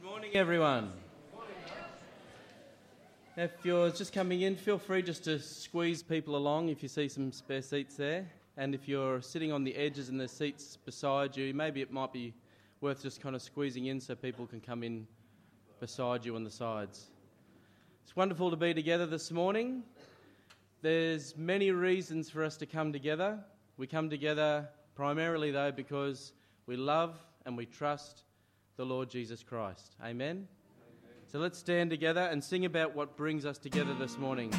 Good morning, everyone. If you're just coming in, feel free just to squeeze people along if you see some spare seats there. And if you're sitting on the edges and there's seats beside you, maybe it might be worth just kind of squeezing in so people can come in beside you on the sides. It's wonderful to be together this morning. There's many reasons for us to come together. We come together primarily, though, because we love and we trust the Lord Jesus Christ. Amen? Amen? So let's stand together and sing about what brings us together this morning.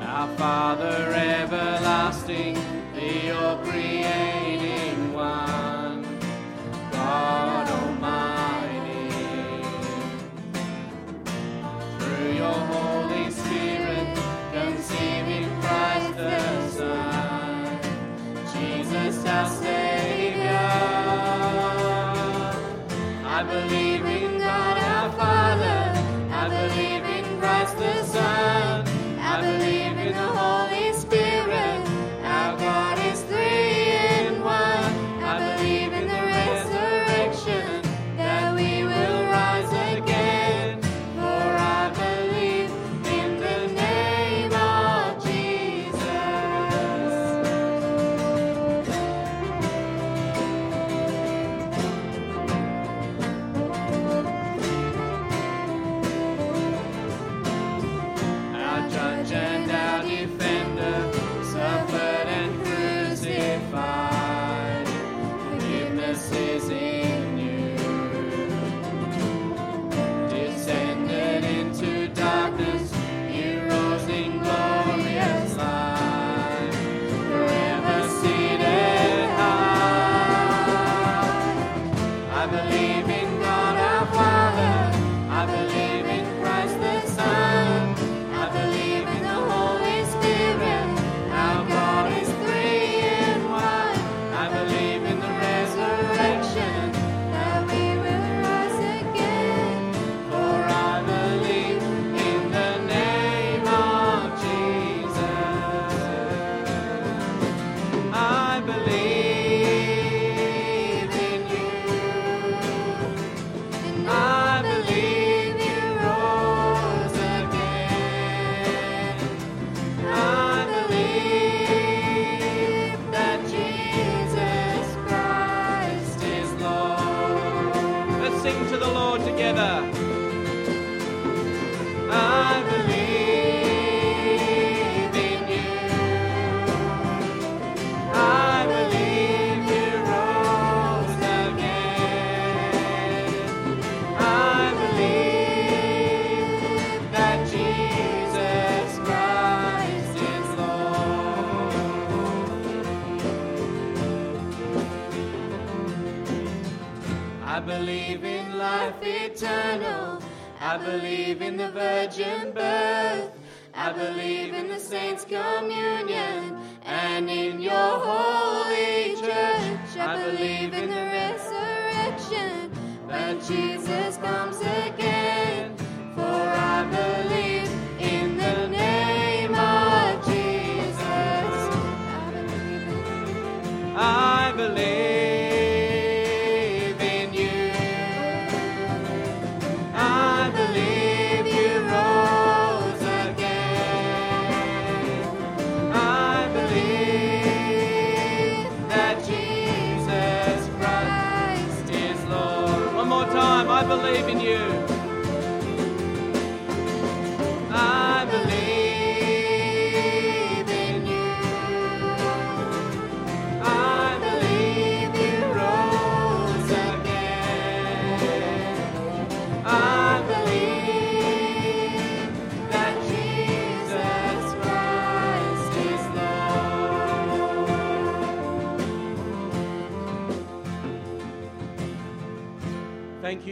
Our Father everlasting, be your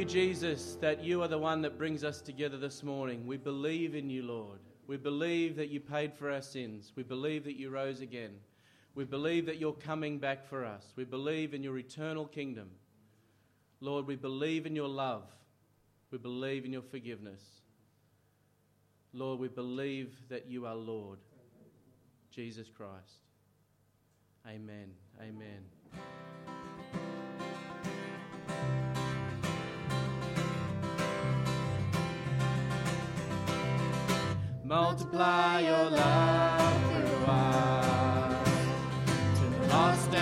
you, Jesus, that you are the one that brings us together this morning. We believe in you, Lord. We believe that you paid for our sins. We believe that you rose again. We believe that you're coming back for us. We believe in your eternal kingdom. Lord, we believe in your love. We believe in your forgiveness. Lord, we believe that you are Lord, Jesus Christ. Amen. Amen. multiply your love through us. To the lost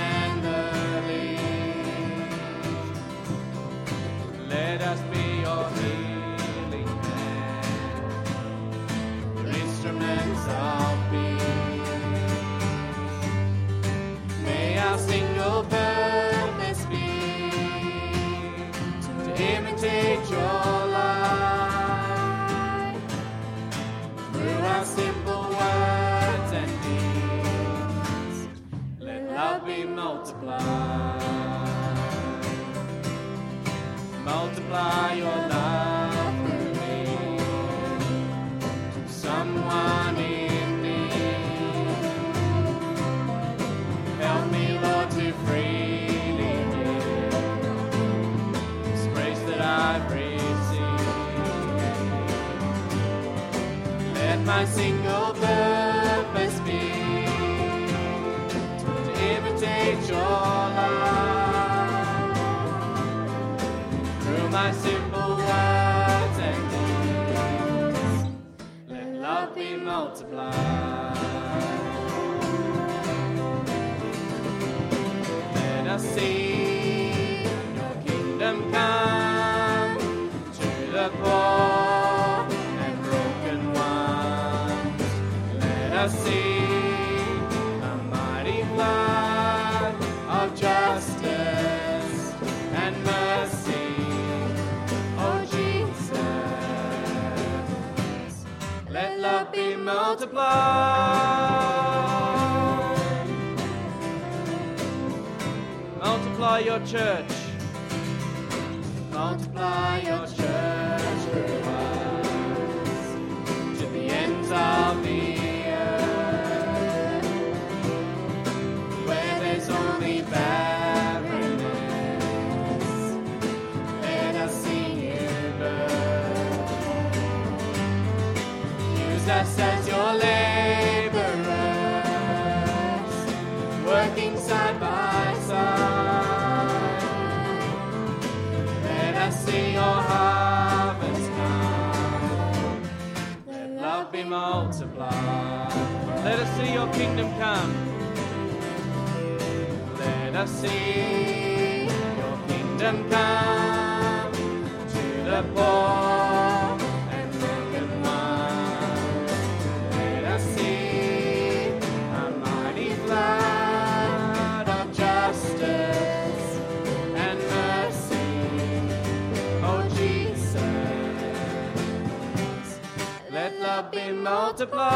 love be multiplied.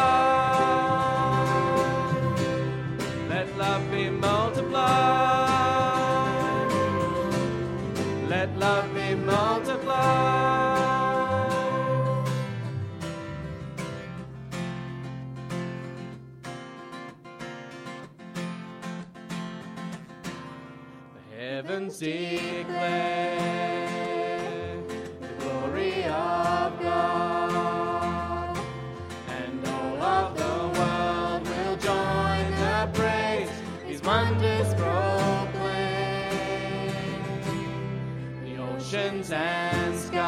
Let love be multiplied. Let love be multiplied. The heavens declare the glory of God. oceans and skies.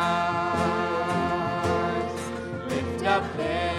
Lift up their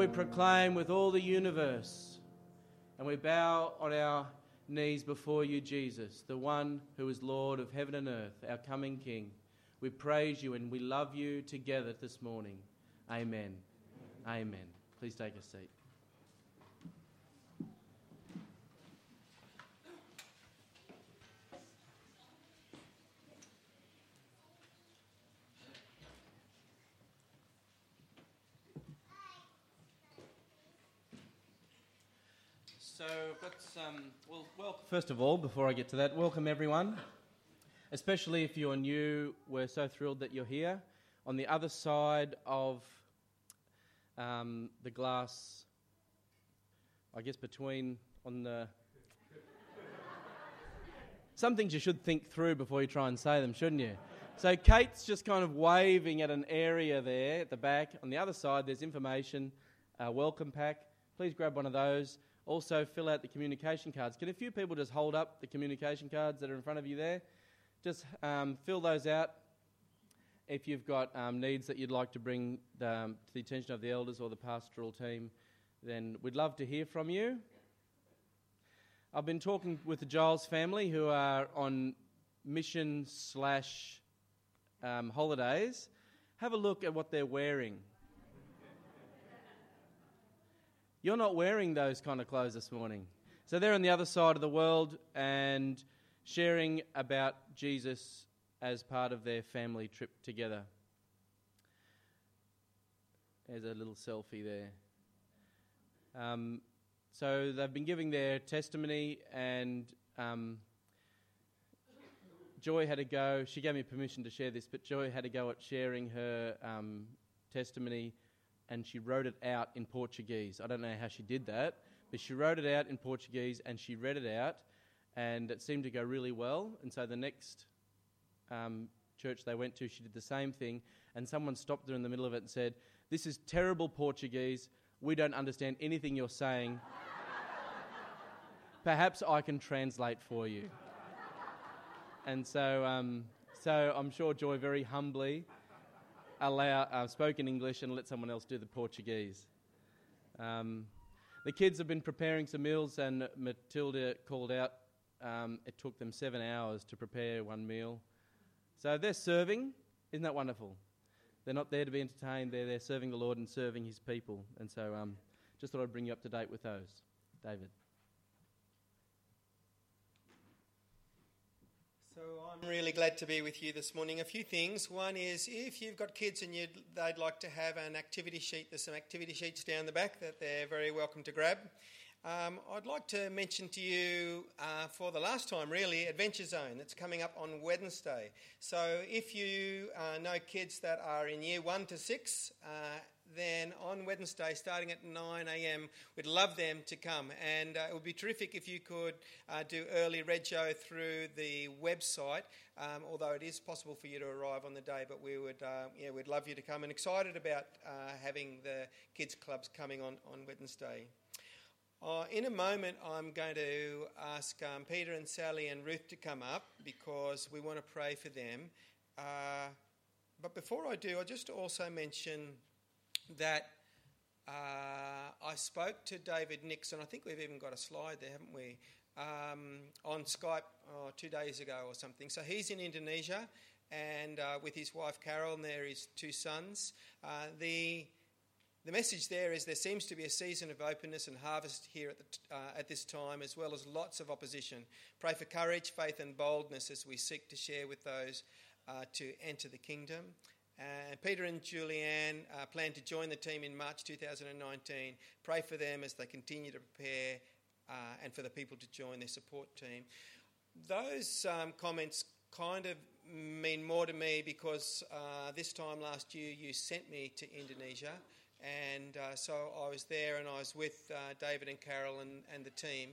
we proclaim with all the universe, and we bow on our knees before you, Jesus, the one who is Lord of heaven and earth, our coming King. We praise you and we love you together this morning. Amen. Amen. Please take a seat. So, got some. Well, well, first of all, before I get to that, welcome everyone. Especially if you're new, we're so thrilled that you're here. On the other side of um, the glass, I guess between on the. Some things you should think through before you try and say them, shouldn't you? So Kate's just kind of waving at an area there at the back. On the other side, there's information, uh, welcome pack. Please grab one of those. Also, fill out the communication cards. Can a few people just hold up the communication cards that are in front of you there? Just um, fill those out. If you've got um, needs that you'd like to bring the, um, to the attention of the elders or the pastoral team, then we'd love to hear from you. I've been talking with the Giles family who are on mission slash um, holidays. Have a look at what they're wearing. You're not wearing those kind of clothes this morning. So they're on the other side of the world and sharing about Jesus as part of their family trip together. There's a little selfie there. Um, so they've been giving their testimony, and um, Joy had a go. She gave me permission to share this, but Joy had a go at sharing her um, testimony, and she wrote it out in Portuguese. I don't know how she did that, but she wrote it out in Portuguese and she read it out, and it seemed to go really well. And so the next um, church they went to, she did the same thing, and someone stopped her in the middle of it and said, This is terrible Portuguese. We don't understand anything you're saying. Perhaps I can translate for you. And so, um, so I'm sure Joy very humbly allow, uh, spoke in English and let someone else do the Portuguese. Um, the kids have been preparing some meals, and Matilda called out um, it took them seven hours to prepare one meal. So they're serving. Isn't that wonderful? They're not there to be entertained, they're there serving the Lord and serving His people. And so um, just thought I'd bring you up to date with those. David. So I'm really glad to be with you this morning. A few things. One is if you've got kids and you'd, they'd like to have an activity sheet, there's some activity sheets down the back that they're very welcome to grab. Um, I'd like to mention to you uh, for the last time, really, Adventure Zone. It's coming up on Wednesday. So if you uh, know kids that are in year one to six, uh, then on Wednesday, starting at 9 a.m., we'd love them to come. And uh, it would be terrific if you could uh, do early rego through the website, um, although it is possible for you to arrive on the day. But we would, uh, yeah, we'd love you to come and excited about uh, having the kids' clubs coming on, on Wednesday. Uh, in a moment, I'm going to ask um, Peter and Sally and Ruth to come up because we want to pray for them. Uh, but before I do, I just also mention that uh, I spoke to David Nixon. I think we've even got a slide there, haven't we? Um, on Skype oh, two days ago or something. So he's in Indonesia and uh, with his wife Carol and there his two sons. Uh, the the message there is there seems to be a season of openness and harvest here at, the, uh, at this time, as well as lots of opposition. Pray for courage, faith, and boldness as we seek to share with those uh, to enter the kingdom. Uh, Peter and Julianne uh, plan to join the team in March 2019. Pray for them as they continue to prepare uh, and for the people to join their support team. Those um, comments kind of mean more to me because uh, this time last year you sent me to Indonesia. And uh, so I was there and I was with uh, David and Carol and, and the team.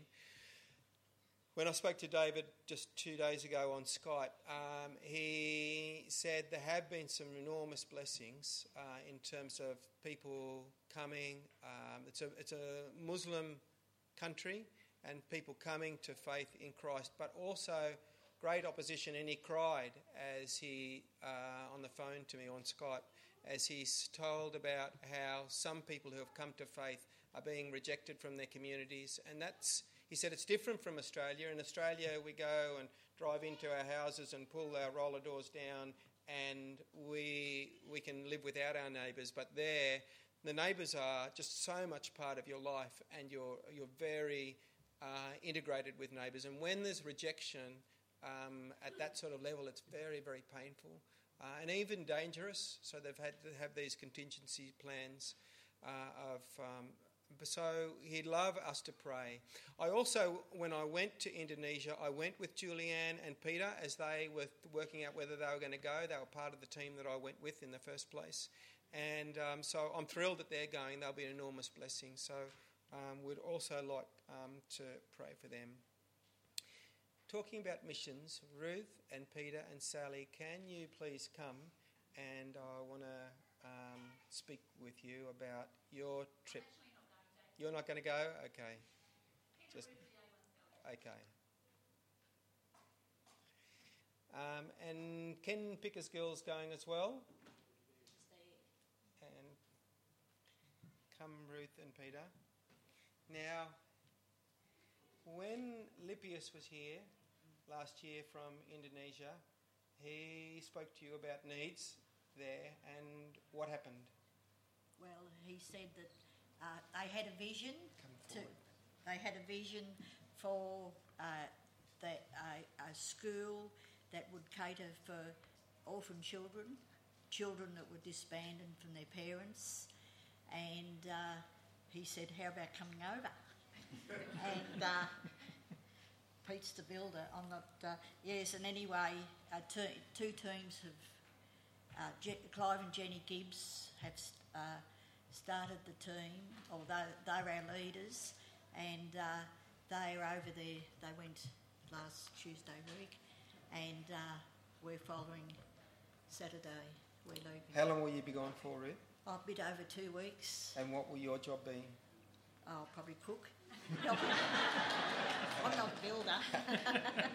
When I spoke to David just two days ago on Skype, um, he said there have been some enormous blessings uh, in terms of people coming. Um, it's, a, it's a Muslim country and people coming to faith in Christ, but also great opposition. And he cried as he, uh, on the phone to me on Skype, as he's told about how some people who have come to faith are being rejected from their communities. And that's he said it's different from Australia. In Australia, we go and drive into our houses and pull our roller doors down, and we we can live without our neighbours. But there, the neighbours are just so much part of your life, and you're you're very uh, integrated with neighbours. And when there's rejection um, at that sort of level, it's very very painful. Uh, and even dangerous. So they've had to have these contingency plans uh, of um, so he'd love us to pray. I also, when I went to Indonesia, I went with Julianne and Peter as they were working out whether they were going to go. They were part of the team that I went with in the first place. And um, so I'm thrilled that they're going. They'll be an enormous blessing. So um, we'd also like um, to pray for them. Talking about missions, Ruth and Peter and Sally, can you please come? And I want to um, speak with you about your trip. You're not going to go? Okay. Just okay. Um, and Ken Picker's girls going as well. And come Ruth and Peter. Now, when Lippius was here last year from Indonesia, he spoke to you about needs there and what happened. Well, he said that uh, they had a vision to, they had a vision for uh, the, a school that would cater for orphan children, children that were disbanded from their parents, and uh, he said, "How about coming over?" and uh, Pete's the builder. I'm not. Uh, yes, and anyway, uh, two, two teams have. Uh, Je- Clive and Jenny Gibbs have started the team, although they, they're our leaders, and uh, they're over there. They went last Tuesday week, and uh, we're following Saturday. We're leaving. How long will you be gone for, Ruth? Oh, a bit over two weeks. And what will your job be? I'll probably cook. I'm not a builder.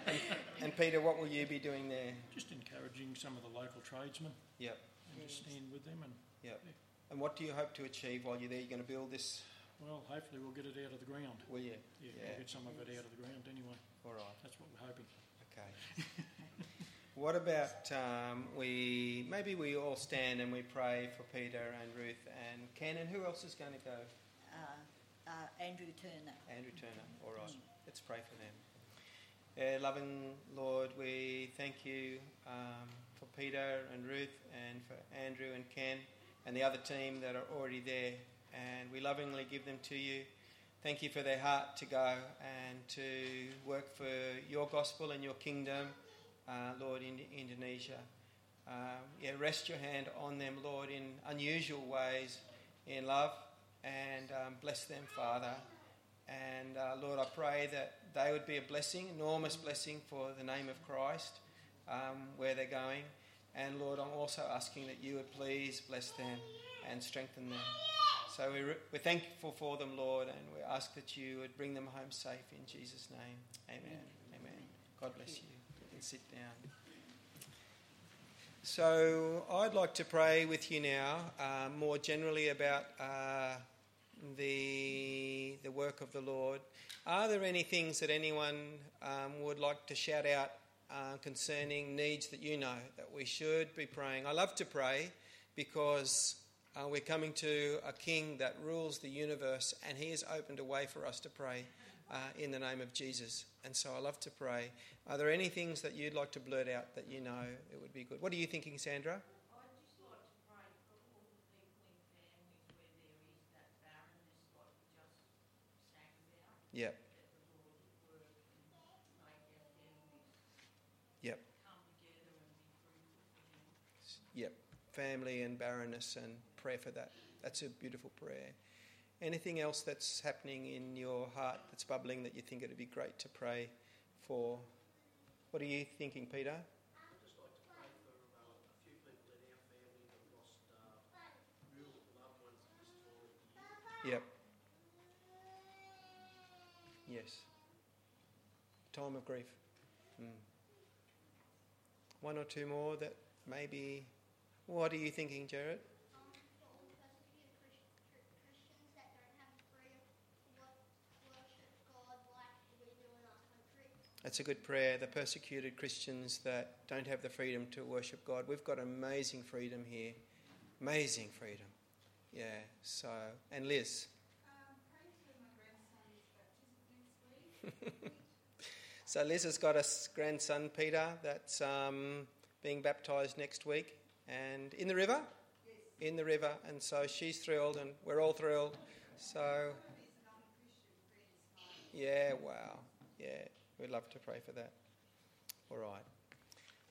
and, and, Peter, what will you be doing there? Just encouraging some of the local tradesmen. Yep. And just stand with them and. Yep. Yeah. And what do you hope to achieve while you're there? You're going to build this? Well, hopefully we'll get it out of the ground. Will you? Yeah, yeah. we'll get some of it out of the ground anyway. All right. That's what we're hoping. Okay. what about um, we? Maybe we all stand and we pray for Peter and Ruth and Ken and who else is going to go? Uh, uh, Andrew Turner. Andrew Turner. All right. Mm. Let's pray for them. Uh, loving Lord, we thank you um, for Peter and Ruth and for Andrew and Ken and the other team that are already there. And we lovingly give them to you. Thank you for their heart to go and to work for your gospel and your kingdom, uh, Lord, in Indonesia. Um, yeah, rest your hand on them, Lord, in unusual ways in love and um, bless them, Father. And uh, Lord, I pray that they would be a blessing, enormous blessing for the name of Christ um, where they're going. And Lord, I'm also asking that you would please bless them and strengthen them. So we re- we're thankful for them, Lord, and we ask that you would bring them home safe in Jesus' name. Amen. Amen. God bless you. You can sit down. So I'd like to pray with you now uh, more generally about uh, the, the work of the Lord. Are there any things that anyone um, would like to shout out uh, concerning needs that you know that we should be praying? I love to pray because uh, we're coming to a king that rules the universe and he has opened a way for us to pray uh, in the name of Jesus. And so I love to pray. Are there any things that you'd like to blurt out that you know it would be good? What are you thinking, Sandra? I'd just like to pray for all the people in families where there is that barrenness, like we just sang about, Yep. that the Lord would work and make our families Yep. come together and be fruitful for Him. Yep. Family and barrenness and prayer for that. That's a beautiful prayer. Anything else that's happening in your heart that's bubbling that you think it would be great to pray for? What are you thinking, Peter? Pray. Yep. Yes. Time of grief. Mm. One or two more that maybe. What are you thinking, Jared? That's a good prayer. The persecuted Christians that don't have the freedom to worship God. We've got amazing freedom here. Amazing freedom. Yeah, so. And Liz. So Liz has got a grandson, Peter, that's um, being baptised next week. And in the river? In the river. And so she's thrilled and we're all thrilled. So, yeah, wow. Yeah, we'd love to pray for that. All right.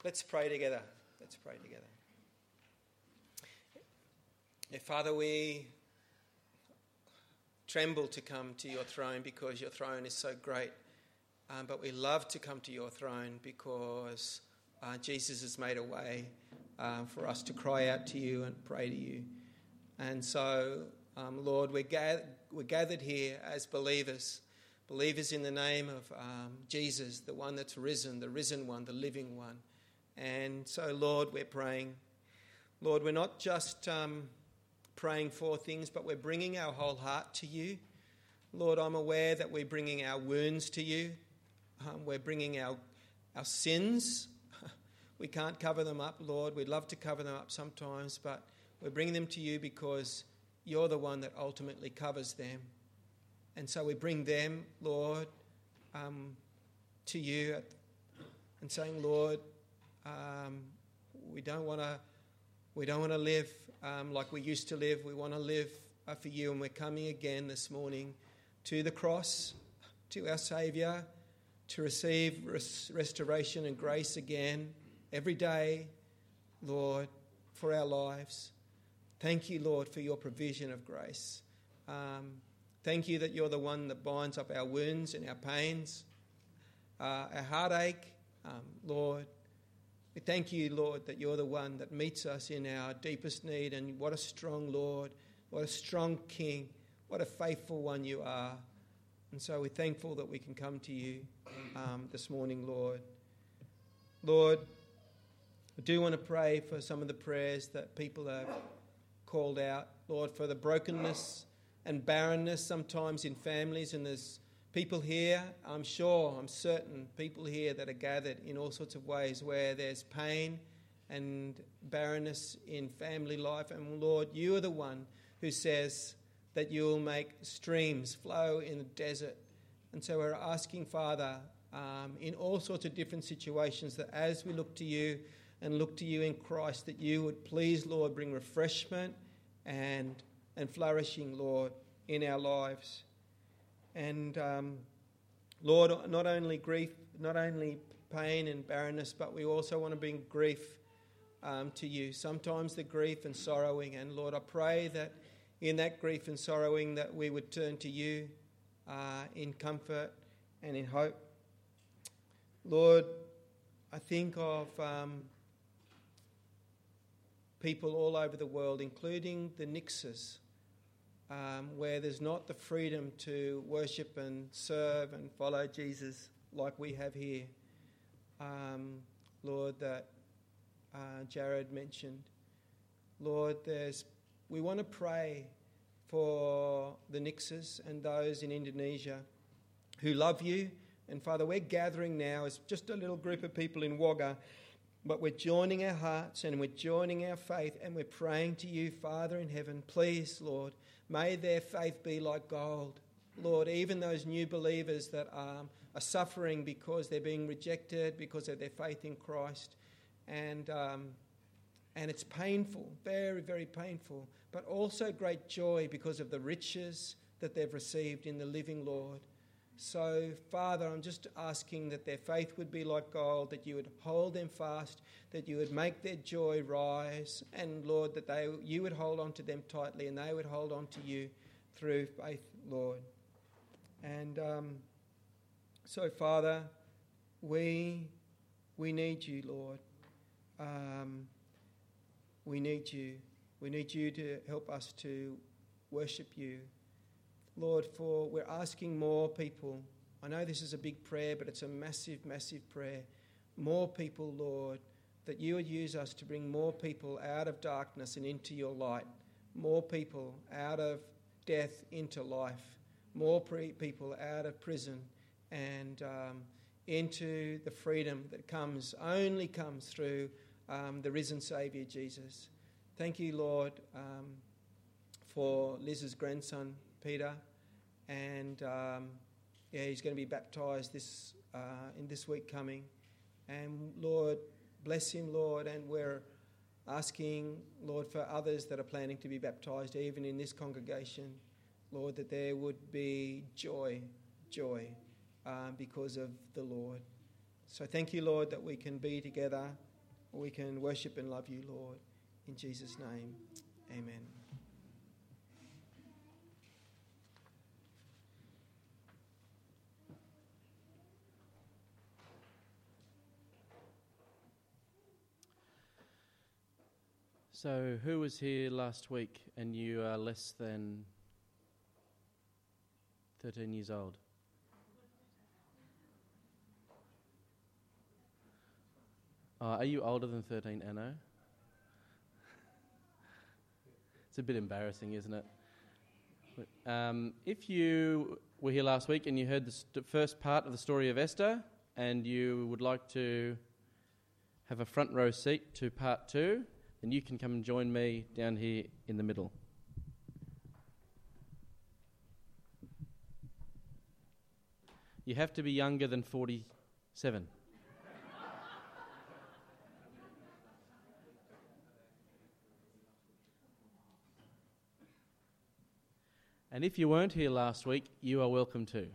Let's pray together. Let's pray together. Yeah, Father, we tremble to come to your throne because your throne is so great. Um, but we love to come to your throne because uh, Jesus has made a way uh, for us to cry out to you and pray to you. And so, um, Lord, we're, we're gathered here as believers, believers in the name of um, Jesus, the one that's risen, the risen one, the living one. And so, Lord, we're praying. Lord, we're not just um, praying for things, but we're bringing our whole heart to you. Lord, I'm aware that we're bringing our wounds to you. Um, we're bringing our, our sins. We can't cover them up, Lord. We'd love to cover them up sometimes, but we bring them to you because you're the one that ultimately covers them. And so we bring them, Lord, um, to you and saying, Lord, um, we don't want to. We don't want to live um, like we used to live. We want to live uh, for you, and we're coming again this morning to the cross, to our Saviour, to receive res- restoration and grace again every day, Lord, for our lives. Thank you, Lord, for your provision of grace. Um, thank you that you're the one that binds up our wounds and our pains, uh, our heartache, um, Lord. We thank you, Lord, that you're the one that meets us in our deepest need. And what a strong Lord, what a strong King, what a faithful one you are. And so we're thankful that we can come to you um, this morning, Lord. Lord, I do want to pray for some of the prayers that people have called out. Lord, for the brokenness and barrenness sometimes in families, and there's people here, I'm sure, I'm certain, people here that are gathered in all sorts of ways where there's pain and barrenness in family life. And Lord, you are the one who says that you will make streams flow in the desert. And so we're asking, Father, um, in all sorts of different situations, that as we look to you and look to you in Christ, that you would please, Lord, bring refreshment and, and flourishing, Lord, in our lives. And um, Lord, not only grief, not only pain and barrenness, but we also want to bring grief um, to you. Sometimes the grief and sorrowing. And Lord, I pray that in that grief and sorrowing, that we would turn to you uh, in comfort and in hope. Lord, I think of um, people all over the world, including the Nixes, um, where there's not the freedom to worship and serve and follow Jesus like we have here. Um, Lord, that uh, Jared mentioned. Lord, there's, we want to pray for the Nixes and those in Indonesia who love you. And Father, we're gathering now as just a little group of people in Wagga, but we're joining our hearts and we're joining our faith and we're praying to you, Father in heaven. Please, Lord, may their faith be like gold. Lord, even those new believers that are, are suffering because they're being rejected because of their faith in Christ. And, um, and it's painful, very, very painful, but also great joy because of the riches that they've received in the living Lord. So, Father, I'm just asking that their faith would be like gold, that you would hold them fast, that you would make their joy rise, and Lord, that they, you would hold on to them tightly and they would hold on to you through faith, Lord. And um, so, Father, we, we need you, Lord. Um, we need you. We need you to help us to worship you. Lord, for we're asking more people. I know this is a big prayer, but it's a massive, massive prayer. More people, Lord, that you would use us to bring more people out of darkness and into your light. More people out of death into life. More pre- people out of prison and um, into the freedom that comes, only comes through um, the risen Saviour Jesus. Thank you, Lord, um, for Liz's grandson, Peter. And um, yeah, he's going to be baptized this, uh, in this week coming. And Lord, bless him, Lord. And we're asking, Lord, for others that are planning to be baptized, even in this congregation, Lord, that there would be joy, joy, uh, because of the Lord. So thank you, Lord, that we can be together. We can worship and love you, Lord. In Jesus' name, amen. So, who was here last week and you are less than 13 years old? Uh, are you older than 13, Anno? It's a bit embarrassing, isn't it? Um, if you were here last week and you heard the st- first part of the story of Esther and you would like to have a front row seat to part two, then you can come and join me down here in the middle. You have to be younger than 47. And if you weren't here last week, you are welcome too.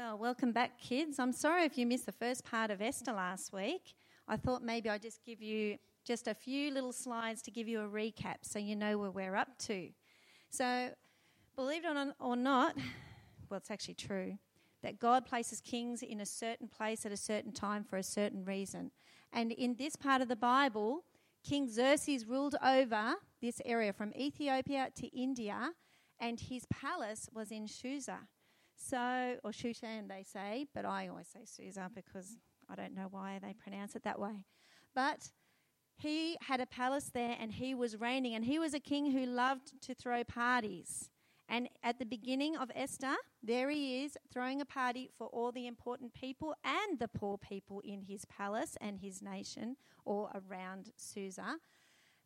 Well, welcome back, kids. I'm sorry if you missed the first part of Esther last week. I thought maybe I'd just give you just a few little slides to give you a recap so you know where we're up to. So, believe it or not, well, it's actually true, that God places kings in a certain place at a certain time for a certain reason. And in this part of the Bible, King Xerxes ruled over this area from Ethiopia to India, and his palace was in Susa. So, or Shushan, they say, but I always say Susa because I don't know why they pronounce it that way. But he had a palace there and he was reigning, and he was a king who loved to throw parties. And at the beginning of Esther, there he is throwing a party for all the important people and the poor people in his palace and his nation or around Susa.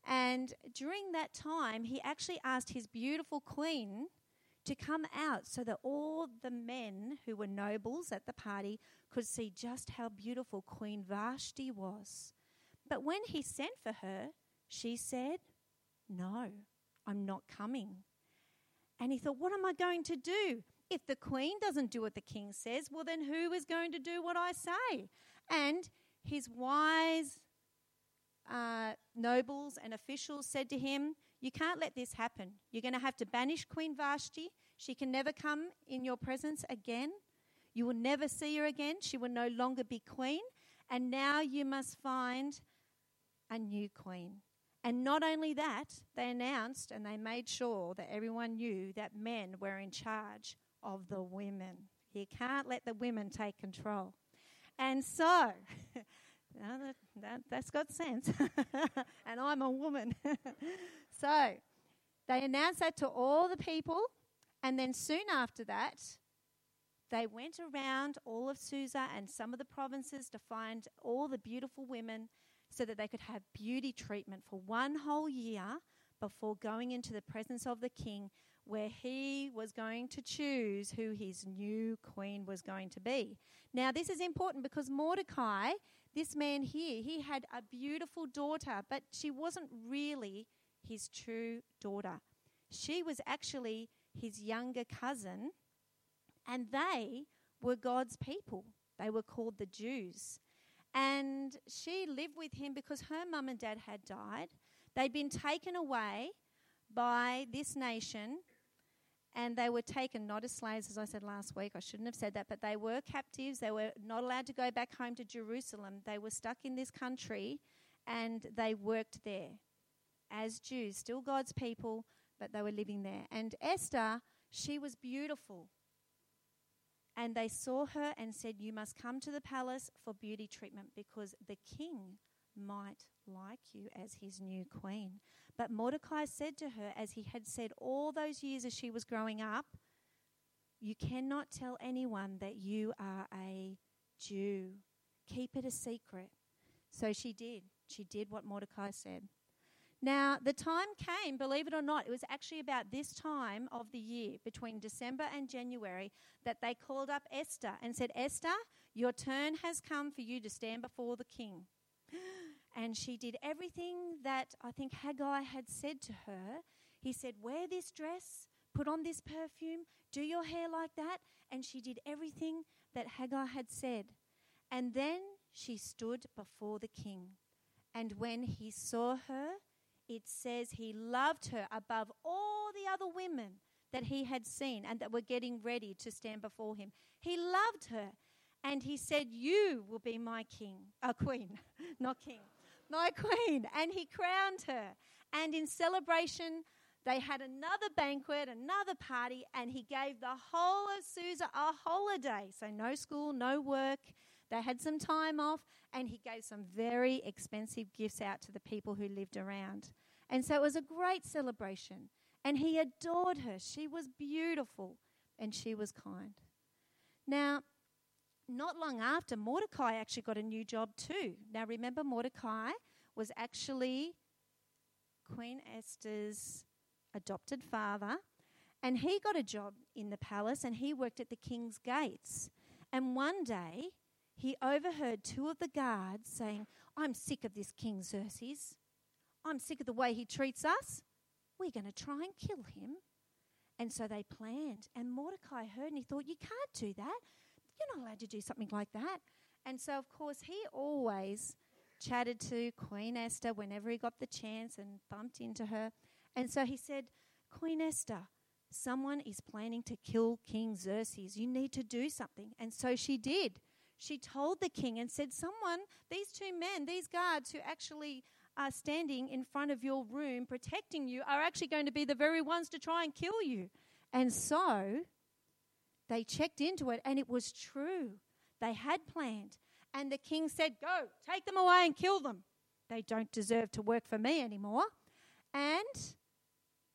And during that time, he actually asked his beautiful queen to come out so that all the men who were nobles at the party could see just how beautiful Queen Vashti was. But when he sent for her, she said, No, I'm not coming. And he thought, What am I going to do? If the queen doesn't do what the king says, well, then who is going to do what I say? And his wise uh, nobles and officials said to him, You can't let this happen. You're going to have to banish Queen Vashti. She can never come in your presence again. You will never see her again. She will no longer be queen. And now you must find a new queen. And not only that, they announced and they made sure that everyone knew that men were in charge of the women. You can't let the women take control. And so, that, that, that's got sense. and I'm a woman. so, they announced that to all the people. And then soon after that, they went around all of Susa and some of the provinces to find all the beautiful women so that they could have beauty treatment for one whole year before going into the presence of the king, where he was going to choose who his new queen was going to be. Now, this is important because Mordecai, this man here, he had a beautiful daughter, but she wasn't really his true daughter. She was actually his younger cousin, and they were God's people. They were called the Jews. And she lived with him because her mum and dad had died. They'd been taken away by this nation and they were taken not as slaves, as I said last week. I shouldn't have said that, but they were captives. They were not allowed to go back home to Jerusalem. They were stuck in this country and they worked there as Jews, still God's people, but they were living there. And Esther, she was beautiful. And they saw her and said, You must come to the palace for beauty treatment because the king might like you as his new queen. But Mordecai said to her, as he had said all those years as she was growing up, You cannot tell anyone that you are a Jew. Keep it a secret. So she did. She did what Mordecai said. Now, the time came, believe it or not, it was actually about this time of the year, between December and January, that they called up Esther and said, Esther, your turn has come for you to stand before the king. And she did everything that I think Hegai had said to her. He said, Wear this dress, put on this perfume, do your hair like that. And she did everything that Hegai had said. And then she stood before the king. And when he saw her, it says he loved her above all the other women that he had seen and that were getting ready to stand before him. He loved her. And he said, You will be my king, a uh, queen, not king, my queen. And he crowned her. And in celebration, they had another banquet, another party, and he gave the whole of Susa a holiday. So, no school, no work. They had some time off, and he gave some very expensive gifts out to the people who lived around. And so it was a great celebration. And he adored her. She was beautiful and she was kind. Now, not long after, Mordecai actually got a new job too. Now, remember, Mordecai was actually Queen Esther's adopted father, and he got a job in the palace and he worked at the king's gates. And one day, he overheard two of the guards saying, I'm sick of this King Xerxes. I'm sick of the way he treats us. We're going to try and kill him. And so they planned. And Mordecai heard and he thought, You can't do that. You're not allowed to do something like that. And so, of course, he always chatted to Queen Esther whenever he got the chance and bumped into her. And so he said, Queen Esther, someone is planning to kill King Xerxes. You need to do something. And so she did. She told the king and said, Someone, these two men, these guards who actually are standing in front of your room protecting you are actually going to be the very ones to try and kill you. And so they checked into it, and it was true. They had planned. And the king said, Go, take them away and kill them. They don't deserve to work for me anymore. And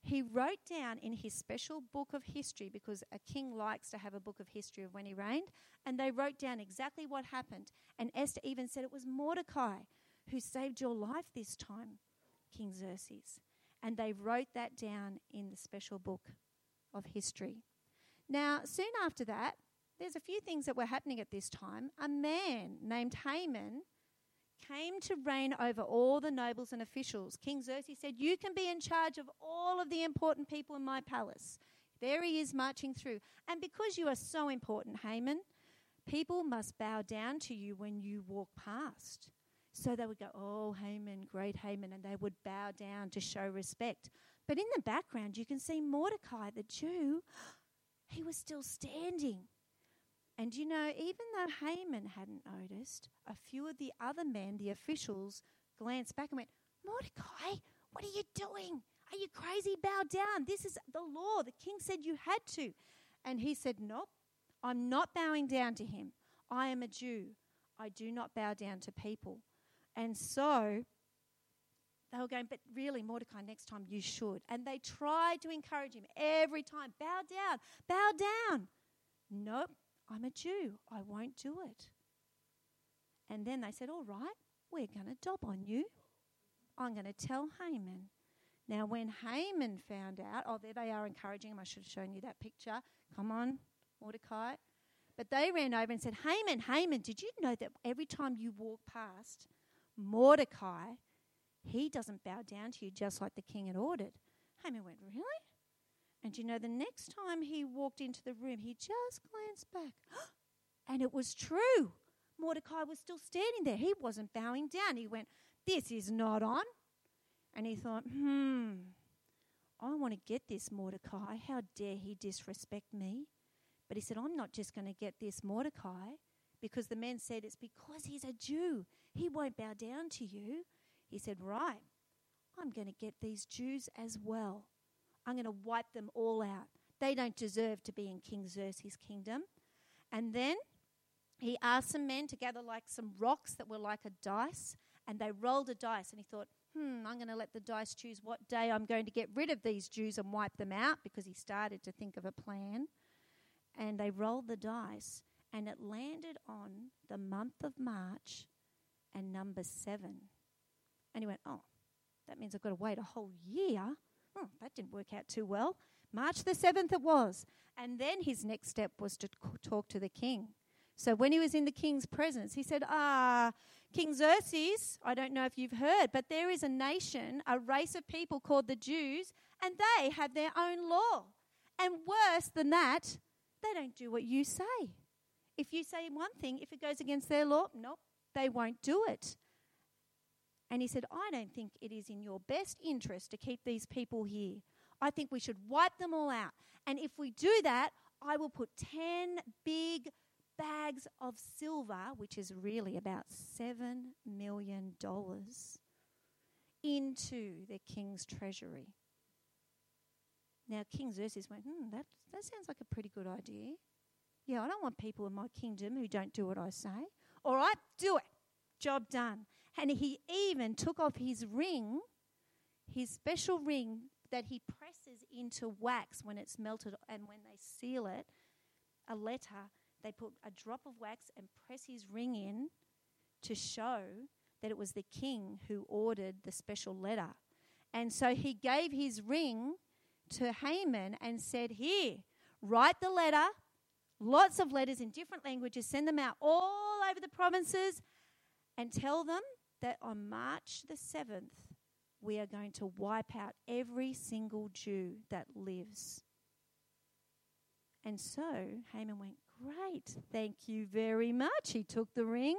he wrote down in his special book of history, because a king likes to have a book of history of when he reigned, and they wrote down exactly what happened. And Esther even said it was Mordecai who saved your life this time. King Xerxes. And they wrote that down in the special book of history. Now, soon after that, there's a few things that were happening at this time. A man named Haman came to reign over all the nobles and officials. King Xerxes said, You can be in charge of all of the important people in my palace. There he is marching through. And because you are so important, Haman, people must bow down to you when you walk past. So they would go, Oh, Haman, great Haman, and they would bow down to show respect. But in the background, you can see Mordecai, the Jew, he was still standing. And you know, even though Haman hadn't noticed, a few of the other men, the officials, glanced back and went, Mordecai, what are you doing? Are you crazy? Bow down. This is the law. The king said you had to. And he said, Nope, I'm not bowing down to him. I am a Jew. I do not bow down to people. And so they were going, But really, Mordecai, next time you should. And they tried to encourage him every time bow down, bow down. Nope, I'm a Jew. I won't do it. And then they said, All right, we're going to dob on you. I'm going to tell Haman. Now, when Haman found out, oh, there they are encouraging him. I should have shown you that picture. Come on, Mordecai. But they ran over and said, Haman, Haman, did you know that every time you walk past Mordecai, he doesn't bow down to you just like the king had ordered? Haman went, Really? And you know, the next time he walked into the room, he just glanced back. and it was true. Mordecai was still standing there. He wasn't bowing down. He went, This is not on. And he thought, Hmm, I want to get this Mordecai. How dare he disrespect me? But he said, I'm not just going to get this Mordecai because the men said it's because he's a Jew. He won't bow down to you. He said, Right, I'm going to get these Jews as well. I'm going to wipe them all out. They don't deserve to be in King Xerxes' kingdom. And then he asked some men to gather like some rocks that were like a dice, and they rolled a dice. And he thought, hmm, I'm going to let the dice choose what day I'm going to get rid of these Jews and wipe them out because he started to think of a plan. And they rolled the dice, and it landed on the month of March and number seven. And he went, Oh, that means I've got to wait a whole year. Oh, that didn't work out too well. March the 7th it was. And then his next step was to talk to the king. So when he was in the king's presence, he said, Ah, King Xerxes, I don't know if you've heard, but there is a nation, a race of people called the Jews, and they have their own law. And worse than that, they don't do what you say. If you say one thing, if it goes against their law, nope, they won't do it. And he said, I don't think it is in your best interest to keep these people here. I think we should wipe them all out. And if we do that, I will put 10 big bags of silver, which is really about $7 million, into the king's treasury. Now, King Xerxes went, hmm, that, that sounds like a pretty good idea. Yeah, I don't want people in my kingdom who don't do what I say. All right, do it. Job done. And he even took off his ring, his special ring that he presses into wax when it's melted and when they seal it, a letter, they put a drop of wax and press his ring in to show that it was the king who ordered the special letter. And so he gave his ring to Haman and said, Here, write the letter, lots of letters in different languages, send them out all over the provinces, and tell them that on March the 7th, we are going to wipe out every single Jew that lives. And so Haman went, Great, thank you very much. He took the ring,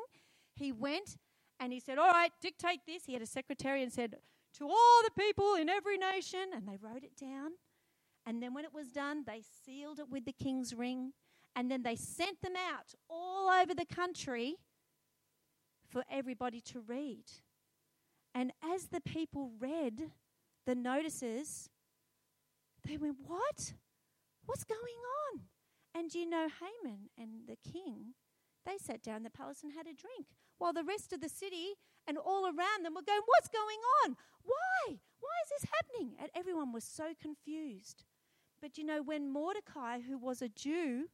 he went and he said, All right, dictate this. He had a secretary and said, To all the people in every nation. And they wrote it down. And then when it was done, they sealed it with the king's ring. And then they sent them out all over the country for everybody to read. And as the people read the notices, they went, What? What's going on? And you know, Haman and the king, they sat down in the palace and had a drink, while the rest of the city and all around them were going, What's going on? Why? Why is this happening? And everyone was so confused. But you know, when Mordecai, who was a Jew,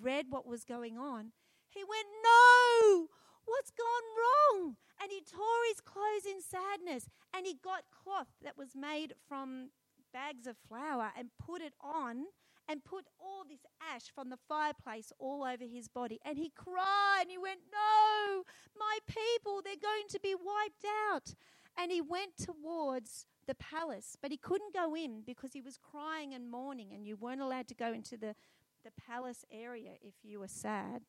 read what was going on, he went, No! What's gone wrong? And he tore his clothes in sadness and he got cloth that was made from bags of flour and put it on and put all this ash from the fireplace all over his body. And he cried and he went, No, my people, they're going to be wiped out. And he went towards the palace, but he couldn't go in because he was crying and mourning, and you weren't allowed to go into the, the palace area if you were sad.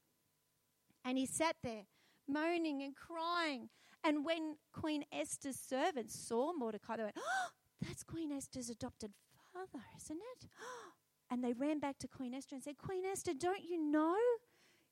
And he sat there moaning and crying. And when Queen Esther's servants saw Mordecai, they went, oh, That's Queen Esther's adopted father, isn't it? And they ran back to Queen Esther and said, Queen Esther, don't you know?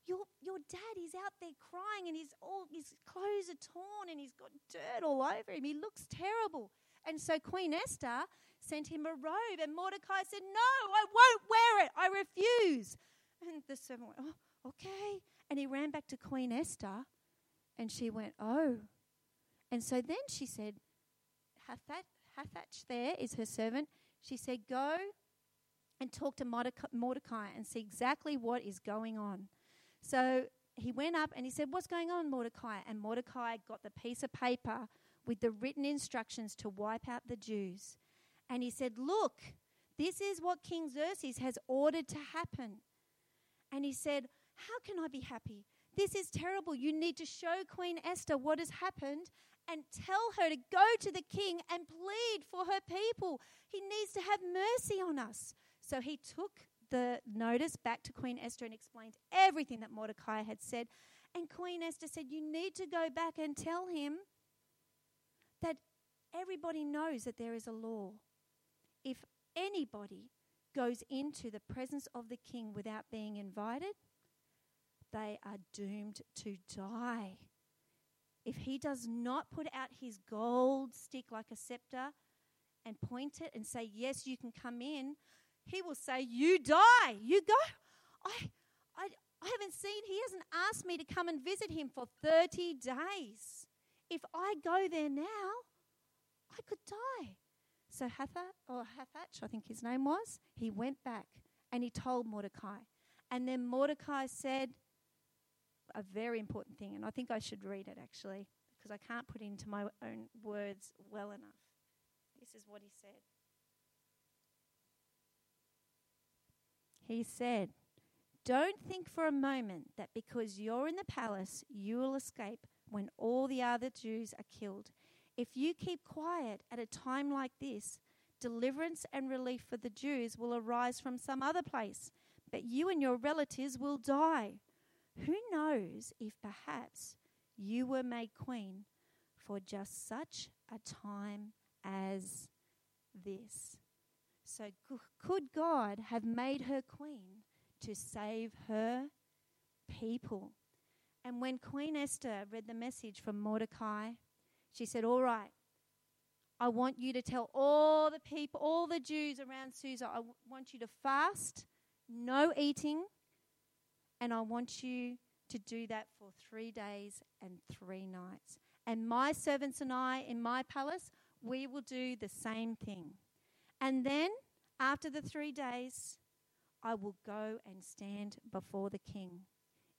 Your, your dad is out there crying and his, all, his clothes are torn and he's got dirt all over him. He looks terrible. And so Queen Esther sent him a robe, and Mordecai said, No, I won't wear it. I refuse. And the servant went, Oh, okay. And he ran back to Queen Esther, and she went, Oh. And so then she said, Hathach, there is her servant. She said, Go and talk to Mordecai and see exactly what is going on. So he went up and he said, What's going on, Mordecai? And Mordecai got the piece of paper with the written instructions to wipe out the Jews. And he said, Look, this is what King Xerxes has ordered to happen. And he said, How can I be happy? This is terrible. You need to show Queen Esther what has happened and tell her to go to the king and plead for her people. He needs to have mercy on us. So he took the notice back to Queen Esther and explained everything that Mordecai had said. And Queen Esther said, You need to go back and tell him that everybody knows that there is a law. If anybody goes into the presence of the king without being invited, they are doomed to die. If he does not put out his gold stick like a scepter and point it and say, Yes, you can come in, he will say, You die. You go. I, I, I haven't seen, he hasn't asked me to come and visit him for 30 days. If I go there now, I could die. So Hatha, or Hathach, I think his name was, he went back and he told Mordecai. And then Mordecai said a very important thing, and I think I should read it actually, because I can't put into my own words well enough. This is what he said. He said, Don't think for a moment that because you're in the palace, you will escape when all the other Jews are killed. If you keep quiet at a time like this, deliverance and relief for the Jews will arise from some other place, but you and your relatives will die. Who knows if perhaps you were made queen for just such a time as this? So, could God have made her queen to save her people? And when Queen Esther read the message from Mordecai, she said, All right, I want you to tell all the people, all the Jews around Susa, I w- want you to fast, no eating, and I want you to do that for three days and three nights. And my servants and I in my palace, we will do the same thing. And then, after the three days, I will go and stand before the king.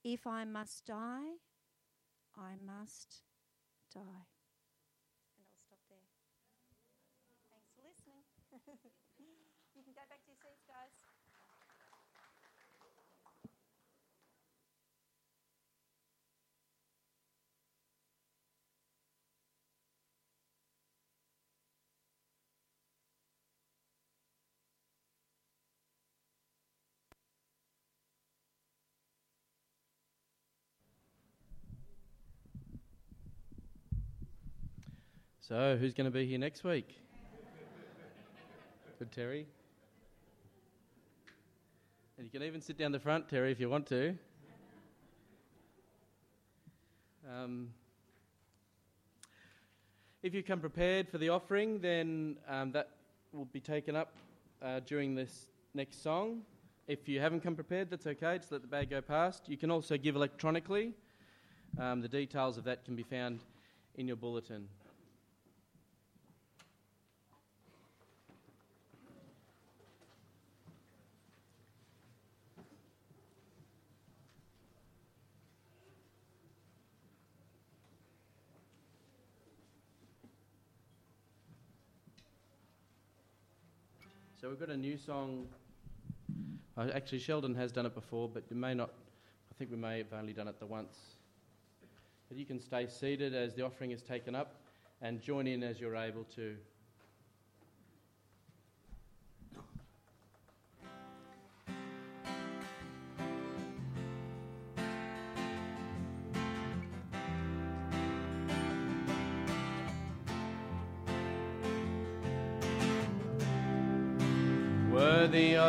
If I must die, I must die. And I'll stop there. Thanks for listening. you can go back to your seats, guys. So, who's going to be here next week? Good, Terry. And you can even sit down the front, Terry, if you want to. Um, if you come prepared for the offering, then um, that will be taken up uh, during this next song. If you haven't come prepared, that's okay. Just let the bag go past. You can also give electronically. Um, the details of that can be found in your bulletin. So we've got a new song. Uh, actually, Sheldon has done it before, but you may not. I think we may have only done it the once. But you can stay seated as the offering is taken up and join in as you're able to.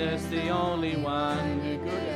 Jesus, the only one who could.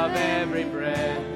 of every breath.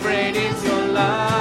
Great is your love?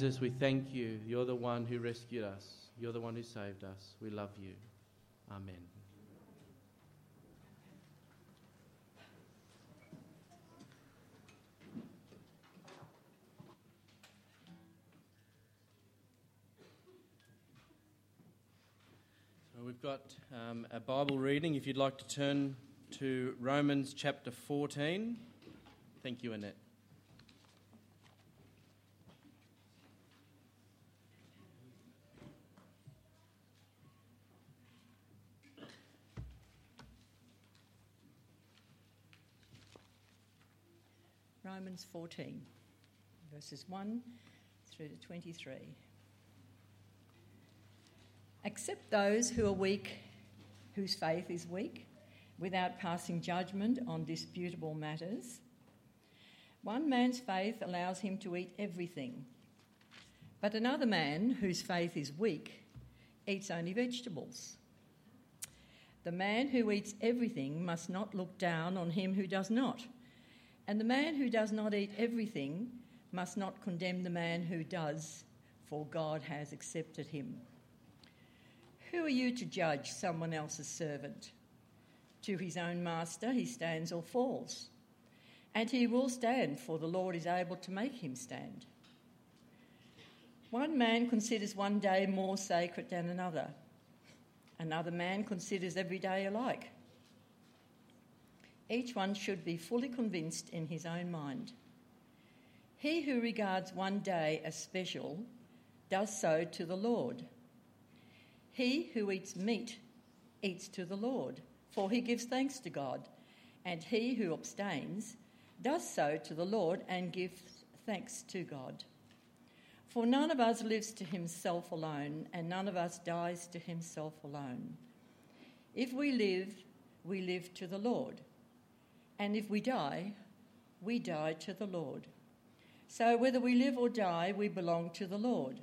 Jesus, we thank you. You're the one who rescued us. You're the one who saved us. We love you. Amen. So we've got um, a Bible reading. If you'd like to turn to Romans chapter 14. Thank you, Annette. Romans 14, verses 1 through to 23. Accept those who are weak, whose faith is weak, without passing judgment on disputable matters. One man's faith allows him to eat everything, but another man, whose faith is weak, eats only vegetables. The man who eats everything must not look down on him who does not. And the man who does not eat everything must not condemn the man who does, for God has accepted him. Who are you to judge someone else's servant? To his own master he stands or falls. And he will stand, for the Lord is able to make him stand. One man considers one day more sacred than another. Another man considers every day alike. Each one should be fully convinced in his own mind. He who regards one day as special does so to the Lord. He who eats meat eats to the Lord, for he gives thanks to God, and he who abstains does so to the Lord and gives thanks to God. For none of us lives to himself alone, and none of us dies to himself alone. If we live, we live to the Lord. And if we die, we die to the Lord. So whether we live or die, we belong to the Lord.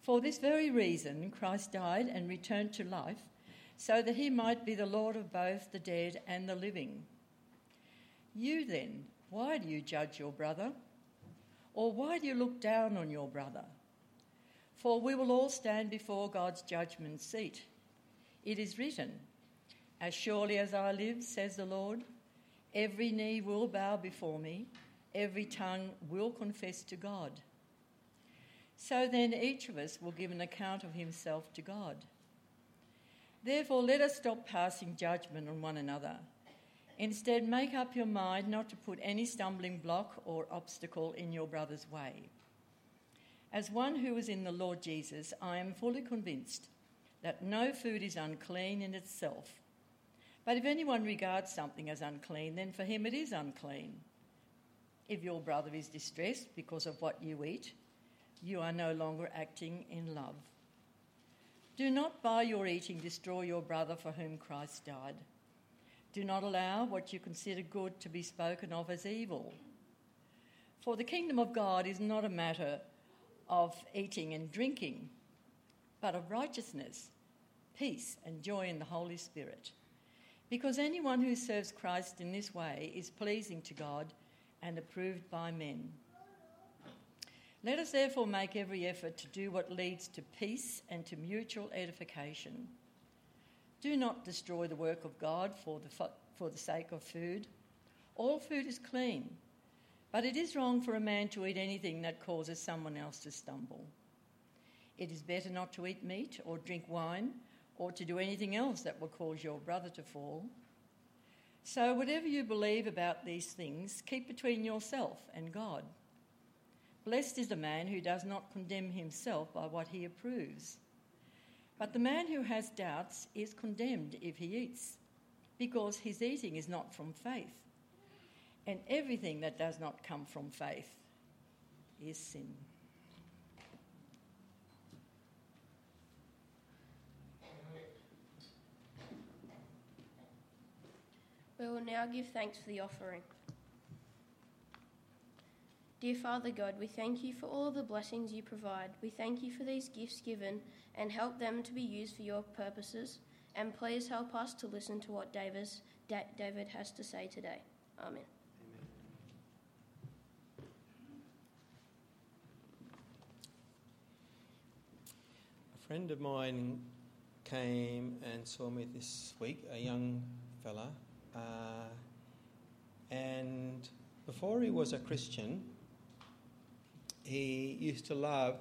For this very reason, Christ died and returned to life, so that he might be the Lord of both the dead and the living. You then, why do you judge your brother? Or why do you look down on your brother? For we will all stand before God's judgment seat. It is written, As surely as I live, says the Lord, every knee will bow before me, every tongue will confess to God. So then each of us will give an account of himself to God. Therefore, let us stop passing judgment on one another. Instead, make up your mind not to put any stumbling block or obstacle in your brother's way. As one who is in the Lord Jesus, I am fully convinced that no food is unclean in itself. But if anyone regards something as unclean, then for him it is unclean. If your brother is distressed because of what you eat, you are no longer acting in love. Do not by your eating destroy your brother for whom Christ died. Do not allow what you consider good to be spoken of as evil. For the kingdom of God is not a matter of eating and drinking, but of righteousness, peace, and joy in the Holy Spirit. Because anyone who serves Christ in this way is pleasing to God and approved by men. Let us therefore make every effort to do what leads to peace and to mutual edification. Do not destroy the work of God for the, fo- for the sake of food. All food is clean, but it is wrong for a man to eat anything that causes someone else to stumble. It is better not to eat meat or drink wine or to do anything else that will cause your brother to fall. So, whatever you believe about these things, keep between yourself and God. Blessed is the man who does not condemn himself by what he approves. But the man who has doubts is condemned if he eats, because his eating is not from faith. And everything that does not come from faith is sin. We will now give thanks for the offering. Dear Father God, we thank you for all the blessings you provide. We thank you for these gifts given and help them to be used for your purposes. And please help us to listen to what Davis, Da- David has to say today. Amen. A friend of mine came and saw me this week, a young fella, uh, and before he was a Christian, he used to love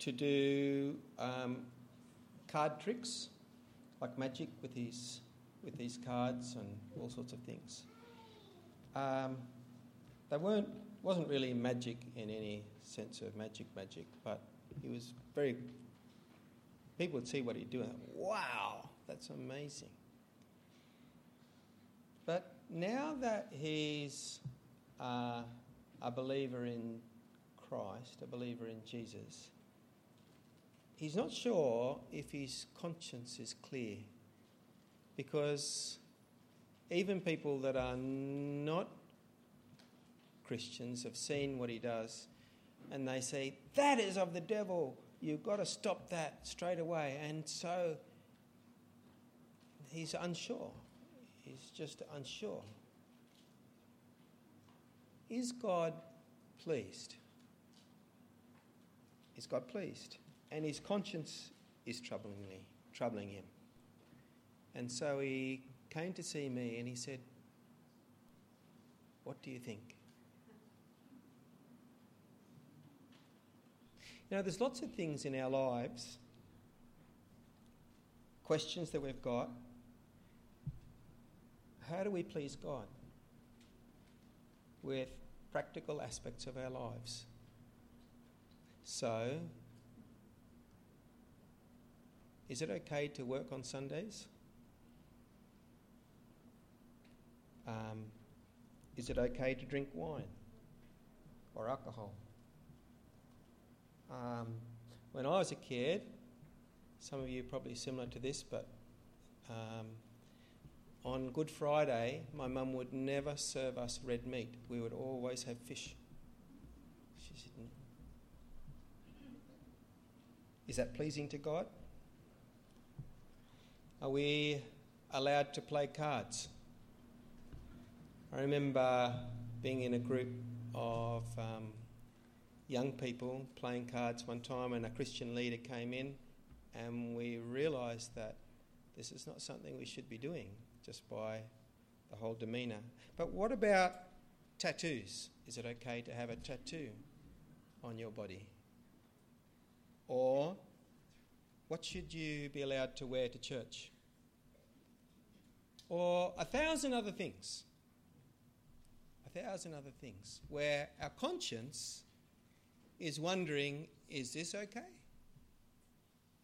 to do um, card tricks, like magic with his with these cards and all sorts of things. Um, they weren't wasn't really magic in any sense of magic magic, but he was very. People would see what he'd do and wow, that's amazing. But now that he's uh, a believer in Christ, a believer in Jesus, he's not sure if his conscience is clear. Because even people that are not Christians have seen what he does and they say, That is of the devil. You've got to stop that straight away. And so he's unsure. He's just unsure. Is God pleased? Is God pleased? And his conscience is troubling me, troubling him. And so he came to see me and he said, What do you think? You know, there's lots of things in our lives, questions that we've got. How do we please God? With practical aspects of our lives. So, is it okay to work on Sundays? Um, is it okay to drink wine or alcohol? Um, when I was a kid, some of you probably similar to this, but um, on Good Friday, my mum would never serve us red meat. We would always have fish. She said, Is that pleasing to God? Are we allowed to play cards? I remember being in a group of um, young people playing cards one time, and a Christian leader came in, and we realised that this is not something we should be doing just by the whole demeanour. But what about tattoos? Is it okay to have a tattoo on your body? Or what should you be allowed to wear to church? Or a thousand other things. A thousand other things where our conscience is wondering is this okay?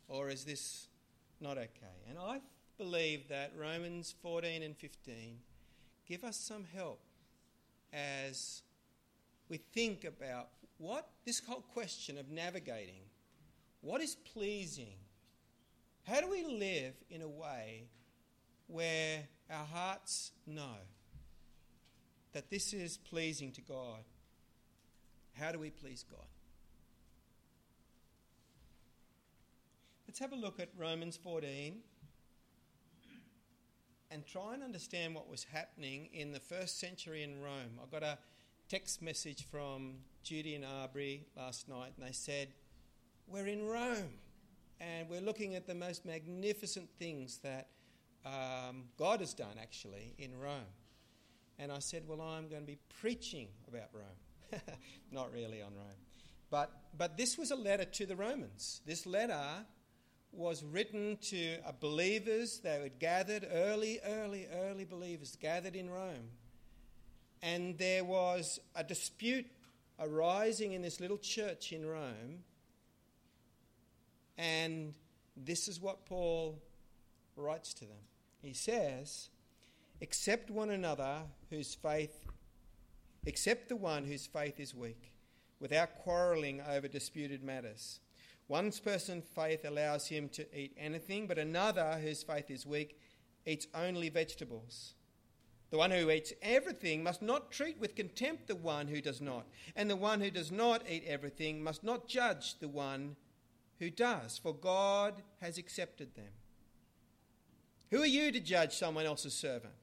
Or is this not okay? And I believe that Romans 14 and 15 give us some help as we think about what this whole question of navigating what is pleasing? How do we live in a way where our hearts know that this is pleasing to God? How do we please God? Let's have a look at Romans 14 and try and understand what was happening in the first century in Rome. I got a text message from Judy and Arbery last night, and they said, We're in Rome, and we're looking at the most magnificent things that um, God has done actually in Rome. And I said, Well, I'm going to be preaching about Rome. Not really on Rome. But, but this was a letter to the Romans. This letter was written to uh, believers. They were gathered, early, early, early believers gathered in Rome. And there was a dispute arising in this little church in Rome. And this is what Paul writes to them. He says, Accept one another whose faith, accept the one whose faith is weak, without quarrelling over disputed matters. One person's faith allows him to eat anything, but another whose faith is weak eats only vegetables. The one who eats everything must not treat with contempt the one who does not, and the one who does not eat everything must not judge the one who does, for God has accepted them. Who are you to judge someone else's servant?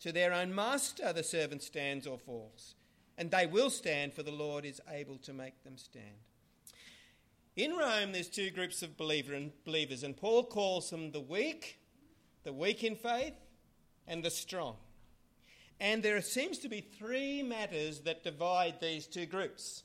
To their own master the servant stands or falls, and they will stand, for the Lord is able to make them stand. In Rome, there's two groups of believer and believers, and Paul calls them the weak, the weak in faith, and the strong. And there seems to be three matters that divide these two groups.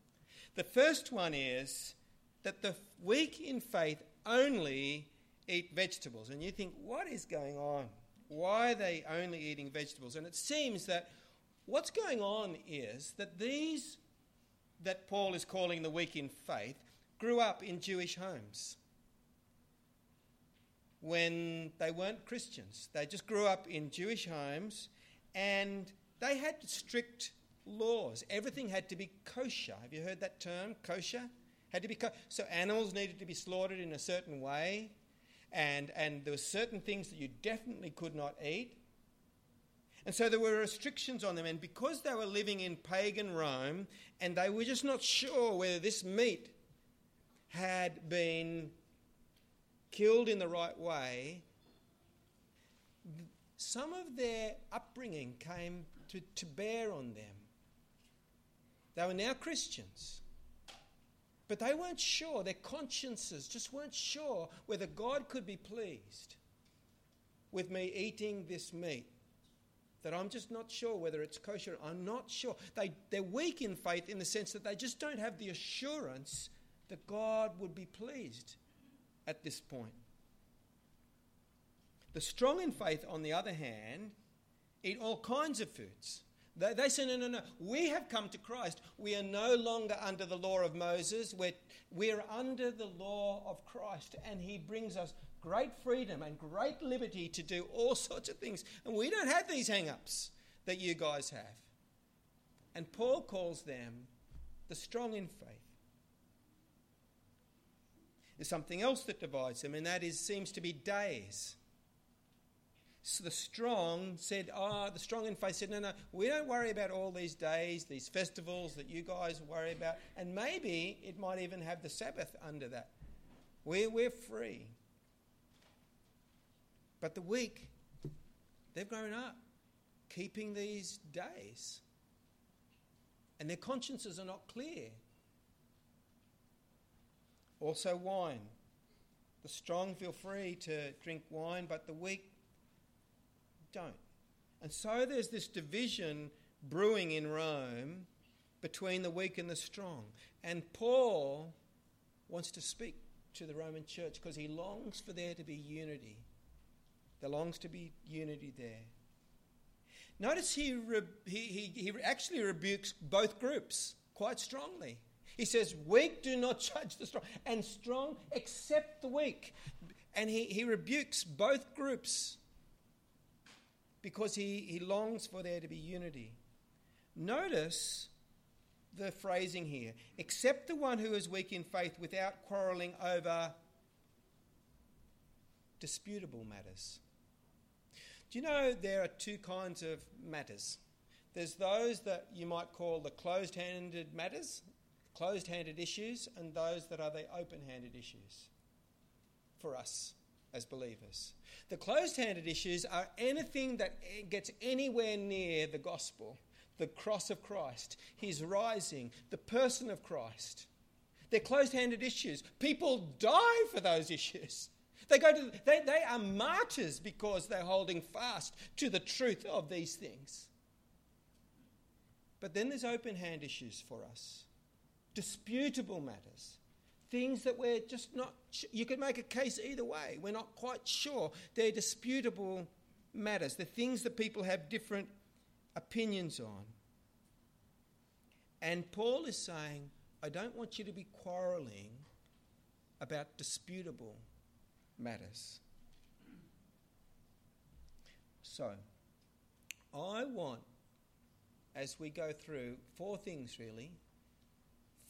the first one is that the weak in faith only eat vegetables. And you think, what is going on? Why are they only eating vegetables? And it seems that what's going on is that these that Paul is calling the weak in faith grew up in Jewish homes when they weren't Christians. They just grew up in Jewish homes and they had strict laws. Everything had to be kosher. Have you heard that term, kosher? Had to be co- so animals needed to be slaughtered in a certain way, and and there were certain things that you definitely could not eat. And so there were restrictions on them, and because they were living in pagan Rome, and they were just not sure whether this meat had been killed in the right way, some of their upbringing came to, to bear on them. They were now Christians. But they weren't sure, their consciences just weren't sure whether God could be pleased with me eating this meat. That I'm just not sure whether it's kosher. I'm not sure. They, they're weak in faith in the sense that they just don't have the assurance that God would be pleased at this point. The strong in faith, on the other hand, eat all kinds of foods. They, they say, no, no, no. We have come to Christ. We are no longer under the law of Moses. We're, we're under the law of Christ. And He brings us great freedom and great liberty to do all sorts of things. And we don't have these hang ups that you guys have. And Paul calls them the strong in faith. There's something else that divides them, and that is seems to be days. So the strong said, Ah, oh, the strong in faith said, No, no, we don't worry about all these days, these festivals that you guys worry about. And maybe it might even have the Sabbath under that. We're, we're free. But the weak, they've grown up keeping these days. And their consciences are not clear. Also, wine. The strong feel free to drink wine, but the weak don't. And so there's this division brewing in Rome between the weak and the strong. And Paul wants to speak to the Roman church because he longs for there to be unity. There longs to be unity there. Notice he, re- he, he, he actually rebukes both groups quite strongly. He says, Weak do not judge the strong, and strong accept the weak. And he, he rebukes both groups because he, he longs for there to be unity. Notice the phrasing here accept the one who is weak in faith without quarrelling over disputable matters. Do you know there are two kinds of matters? There's those that you might call the closed handed matters, closed handed issues, and those that are the open handed issues for us. as believers. The closed handed issues are anything that gets anywhere near the gospel, the cross of Christ, his rising, the person of Christ. They're closed handed issues. People die for those issues. They, go to, they, they are martyrs because they're holding fast to the truth of these things. But then there's open hand issues for us, disputable matters, things that we're just not, you could make a case either way. We're not quite sure. They're disputable matters, the things that people have different opinions on. And Paul is saying, I don't want you to be quarrelling about disputable matters. So, I want, as we go through, four things really.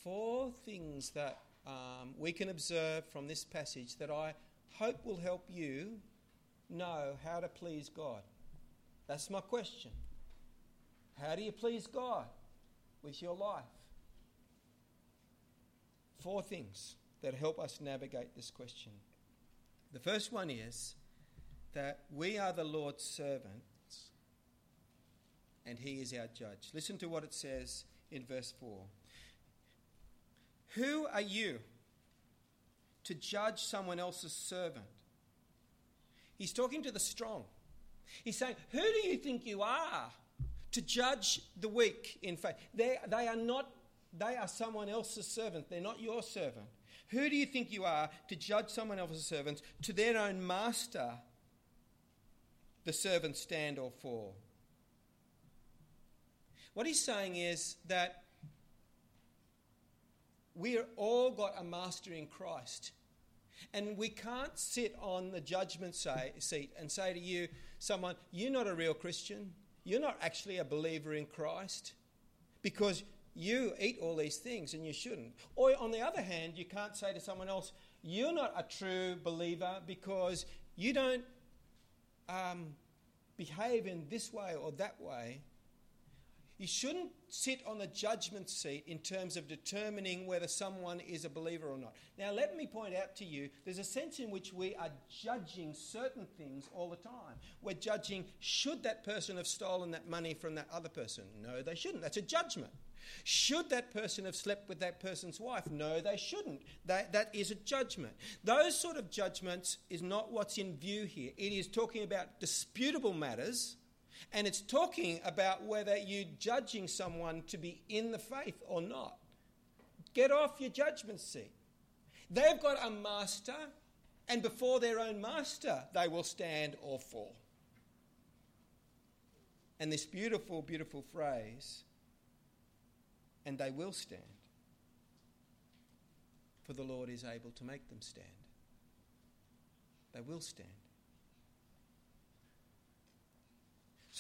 Four things that um, we can observe from this passage that I hope will help you know how to please God. That's my question. How do you please God with your life? Four things that help us navigate this question. The first one is that we are the Lord's servants and He is our judge. Listen to what it says in verse 4. Who are you to judge someone else's servant? He's talking to the strong. He's saying, Who do you think you are to judge the weak in faith? They, they are not, they are someone else's servant. They're not your servant. Who do you think you are to judge someone else's servants? To their own master, the servants stand or fall. What he's saying is that we're all got a master in Christ. And we can't sit on the judgment say, seat and say to you, someone, you're not a real Christian. You're not actually a believer in Christ because you eat all these things and you shouldn't. Or on the other hand, you can't say to someone else, you're not a true believer because you don't um, behave in this way or that way. You shouldn't sit on the judgment seat in terms of determining whether someone is a believer or not. Now, let me point out to you there's a sense in which we are judging certain things all the time. We're judging should that person have stolen that money from that other person? No, they shouldn't. That's a judgment. Should that person have slept with that person's wife? No, they shouldn't. That, that is a judgment. Those sort of judgments is not what's in view here. It is talking about disputable matters and it's talking about whether you're judging someone to be in the faith or not. Get off your judgment seat. They've got a master, and before their own master, they will stand or fall. And this beautiful, beautiful phrase, and they will stand, for the Lord is able to make them stand. They will stand.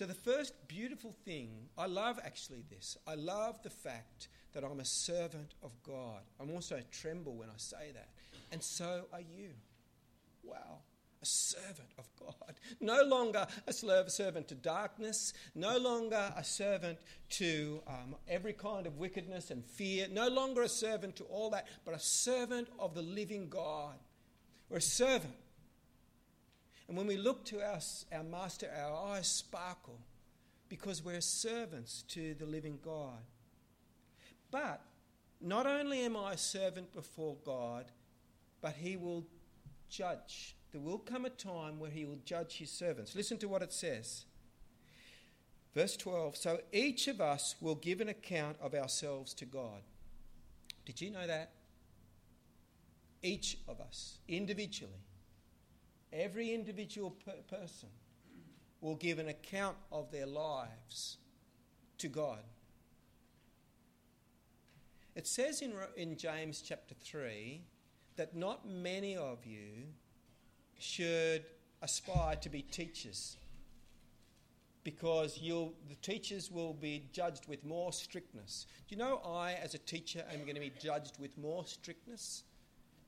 So, the first beautiful thing, I love actually this. I love the fact that I'm a servant of God. I'm also a tremble when I say that. And so are you. Wow. A servant of God. No longer a servant to darkness, no longer a servant to um, every kind of wickedness and fear, no longer a servant to all that, but a servant of the living God. We're a servant and when we look to our, our Master, our eyes sparkle because we're servants to the living God. But not only am I a servant before God, but He will judge. There will come a time where He will judge His servants. Listen to what it says. Verse 12 So each of us will give an account of ourselves to God. Did you know that? Each of us, individually. Every individual per- person will give an account of their lives to God. It says in, in James chapter 3 that not many of you should aspire to be teachers because the teachers will be judged with more strictness. Do you know I, as a teacher, am going to be judged with more strictness?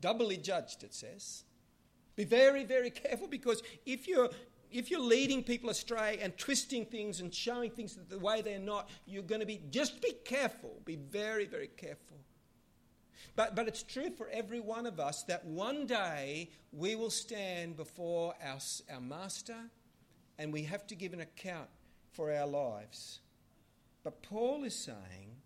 Doubly judged, it says. Be very, very careful because if you're if you're leading people astray and twisting things and showing things the way they're not, you're going to be just be careful. Be very, very careful. But, but it's true for every one of us that one day we will stand before our, our Master and we have to give an account for our lives. But Paul is saying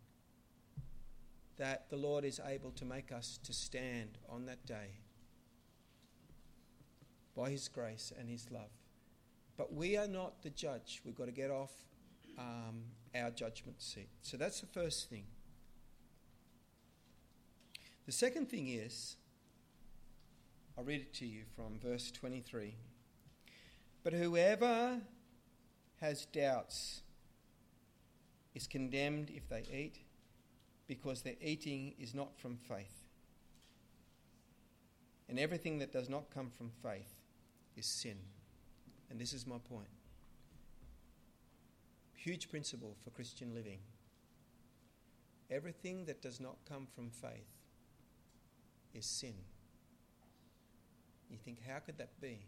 that the Lord is able to make us to stand on that day by His grace and His love. But we are not the judge. We've got to get off um, our judgment seat. So that's the first thing. The second thing is, I'll read it to you from verse 23. But whoever has doubts is condemned if they eat, because their eating is not from faith. And everything that does not come from faith is sin. And this is my point. Huge principle for Christian living. Everything that does not come from faith is sin. You think, how could that be?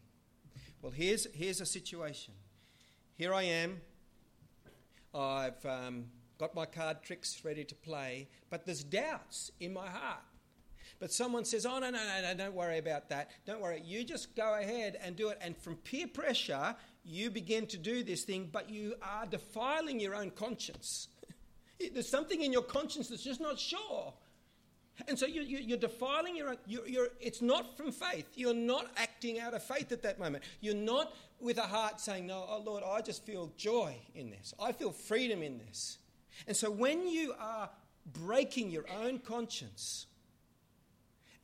Well, here's, here's a situation. Here I am. I've um, got my card tricks ready to play, but there's doubts in my heart. But someone says, Oh, no, no, no, no, don't worry about that. Don't worry. You just go ahead and do it. And from peer pressure, you begin to do this thing, but you are defiling your own conscience. There's something in your conscience that's just not sure. And so you, you, are defiling your own. You're, you're, it's not from faith. You're not acting out of faith at that moment. You're not with a heart saying, No, oh Lord, I just feel joy in this. I feel freedom in this. And so when you are breaking your own conscience,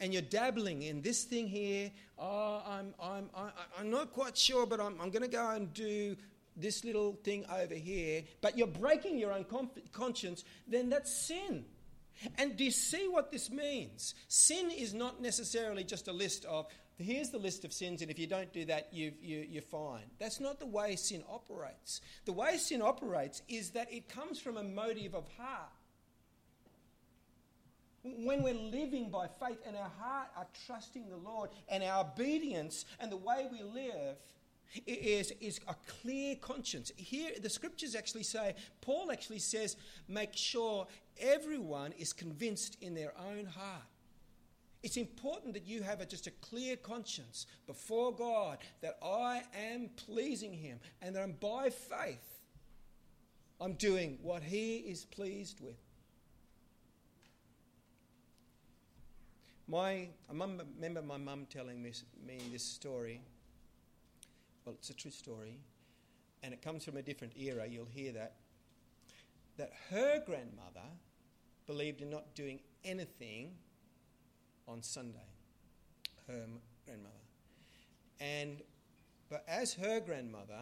and you're dabbling in this thing here. Oh, I'm, I'm, I'm not quite sure, but I'm, I'm going to go and do this little thing over here. But you're breaking your own conscience, then that's sin. And do you see what this means? Sin is not necessarily just a list of, here's the list of sins, and if you don't do that, you, you, you're fine. That's not the way sin operates. The way sin operates is that it comes from a motive of heart. When we're living by faith and our heart are trusting the Lord and our obedience and the way we live is, is a clear conscience. Here, the scriptures actually say, Paul actually says, make sure everyone is convinced in their own heart. It's important that you have a, just a clear conscience before God that I am pleasing Him and that I'm by faith I'm doing what He is pleased with. My, I remember my mum telling me, me this story. Well, it's a true story, and it comes from a different era. You'll hear that. That her grandmother believed in not doing anything on Sunday. Her grandmother. And, but as her grandmother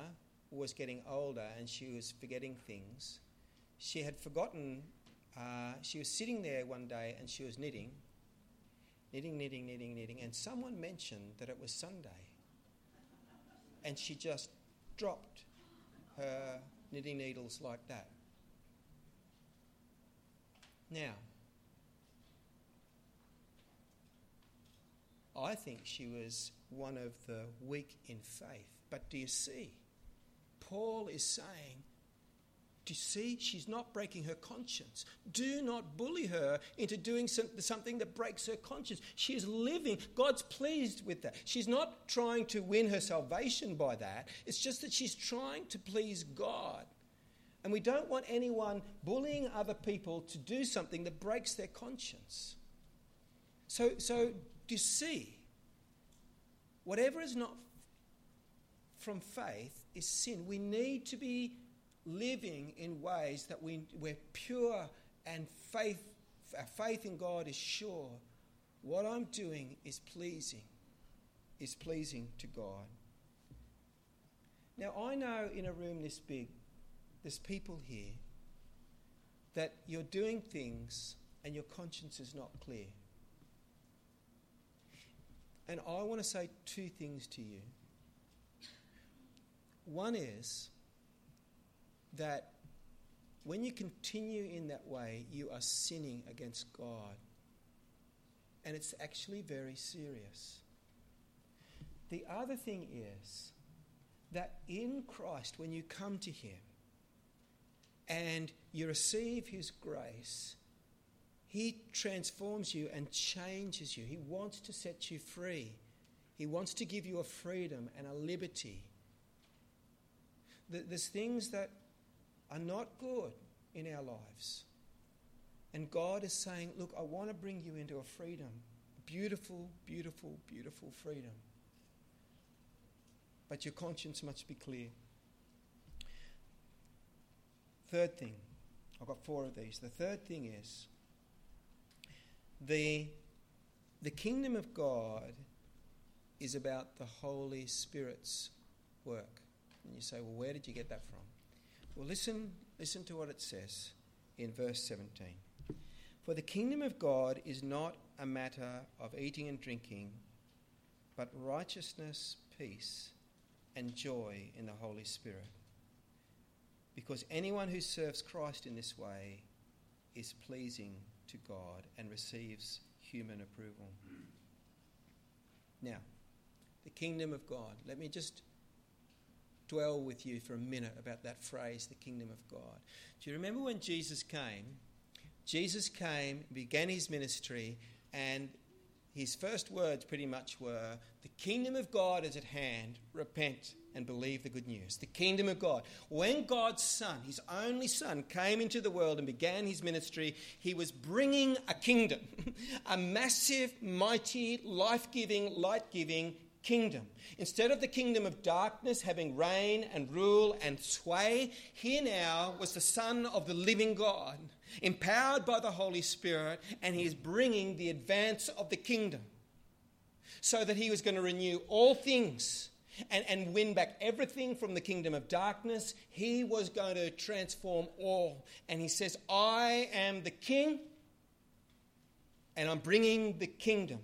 was getting older and she was forgetting things, she had forgotten. Uh, she was sitting there one day and she was knitting knitting, knitting, knitting, knitting, and someone mentioned that it was Sunday. And she just dropped her knitting needles like that. Now, I think she was one of the weak in faith. But do you see? Paul is saying do you see? She's not breaking her conscience. Do not bully her into doing something that breaks her conscience. She is living. God's pleased with that. She's not trying to win her salvation by that. It's just that she's trying to please God. And we don't want anyone bullying other people to do something that breaks their conscience. So, so do you see? Whatever is not from faith is sin. We need to be living in ways that we, we're pure and faith, our faith in God is sure. What I'm doing is pleasing, is pleasing to God. Now, I know in a room this big, there's people here that you're doing things and your conscience is not clear. And I want to say two things to you. One is, that when you continue in that way, you are sinning against God. And it's actually very serious. The other thing is that in Christ, when you come to Him and you receive His grace, He transforms you and changes you. He wants to set you free. He wants to give you a freedom and a liberty. There's things that are not good in our lives. And God is saying, Look, I want to bring you into a freedom. Beautiful, beautiful, beautiful freedom. But your conscience must be clear. Third thing, I've got four of these. The third thing is the, the kingdom of God is about the Holy Spirit's work. And you say, well, where did you get that from? Well, listen, listen to what it says in verse 17. For the kingdom of God is not a matter of eating and drinking, but righteousness, peace, and joy in the Holy Spirit. Because anyone who serves Christ in this way is pleasing to God and receives human approval. Now, the kingdom of God. Let me just dwell with you for a minute about that phrase, the kingdom of God. Do you remember when Jesus came? Jesus came, began his ministry, and his first words pretty much were The kingdom of God is at hand, repent and believe the good news. The kingdom of God. When God's Son, his only Son, came into the world and began his ministry, he was bringing a kingdom, a massive, mighty, life giving, light giving kingdom. Instead of the kingdom of darkness having reign and rule and sway, here now was the Son of the living God, empowered by the Holy Spirit, and he is bringing the advance of the kingdom so that he was going to renew all things. And, and win back everything from the kingdom of darkness. He was going to transform all. And he says, I am the king, and I'm bringing the kingdom.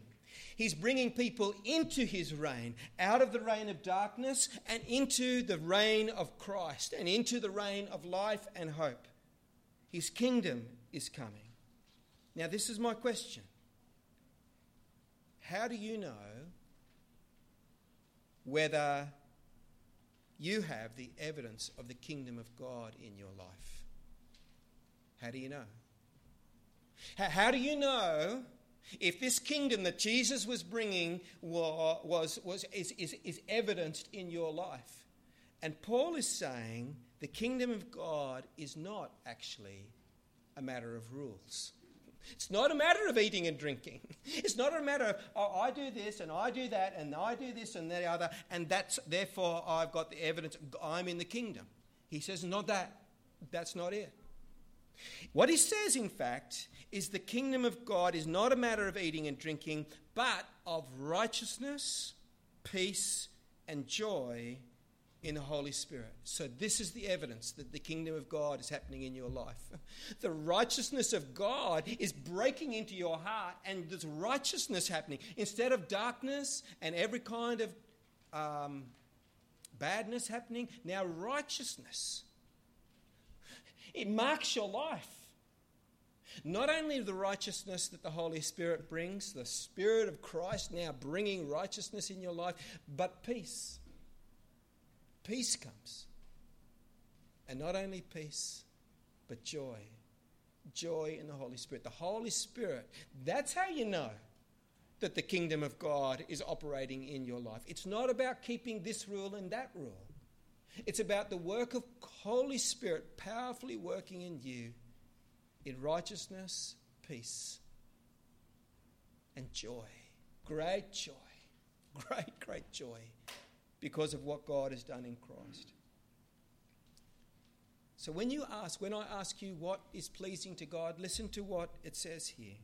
He's bringing people into his reign, out of the reign of darkness and into the reign of Christ and into the reign of life and hope. His kingdom is coming. Now, this is my question How do you know whether you have the evidence of the kingdom of God in your life? How do you know? How, do you know if this kingdom that Jesus was bringing was, was, is, is, is evidenced in your life? And Paul is saying the kingdom of God is not actually a matter of rules. It's not a matter of eating and drinking. It's not a matter of, oh, I do this and I do that and I do this and the other, and that's therefore I've got the evidence I'm in the kingdom. He says, not that. That's not it. What he says, in fact, is the kingdom of God is not a matter of eating and drinking, but of righteousness, peace, and joy in the Holy Spirit. So, this is the evidence that the kingdom of God is happening in your life. The righteousness of God is breaking into your heart, and there's righteousness happening. Instead of darkness and every kind of um, badness happening, now righteousness. It marks your life. Not only the righteousness that the Holy Spirit brings, the Spirit of Christ now bringing righteousness in your life, but peace. Peace comes. And not only peace, but joy. Joy in the Holy Spirit. The Holy Spirit, that's how you know that the kingdom of God is operating in your life. It's not about keeping this rule and that rule. It's about the work of Holy Spirit powerfully working in you in righteousness, peace, and joy. Great joy. Great, great joy because of what God has done in Christ. So when you ask, when I ask you what is pleasing to God, listen to what it says here.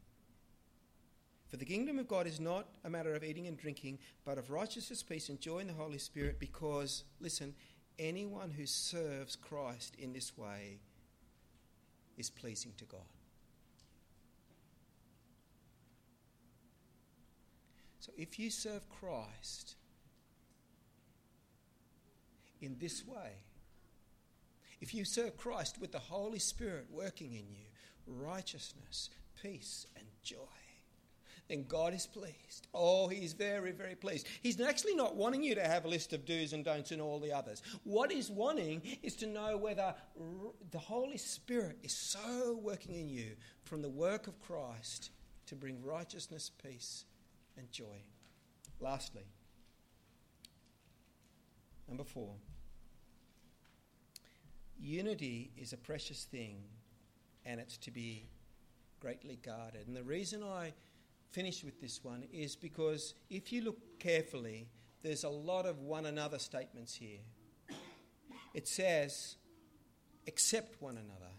For the kingdom of God is not a matter of eating and drinking, but of righteousness, peace, and joy in the Holy Spirit, because, listen, anyone who serves Christ in this way is pleasing to God. So if you serve Christ in this way, if you serve Christ with the Holy Spirit working in you, righteousness, peace, and joy, then God is pleased. Oh, He's very, very pleased. He's actually not wanting you to have a list of do's and don'ts and all the others. What He's wanting is to know whether the Holy Spirit is so working in you from the work of Christ to bring righteousness, peace, and joy. Lastly, number four. Unity is a precious thing and it's to be greatly guarded. And the reason I finish with this one is because if you look carefully, there's a lot of one another statements here. It says, accept one another,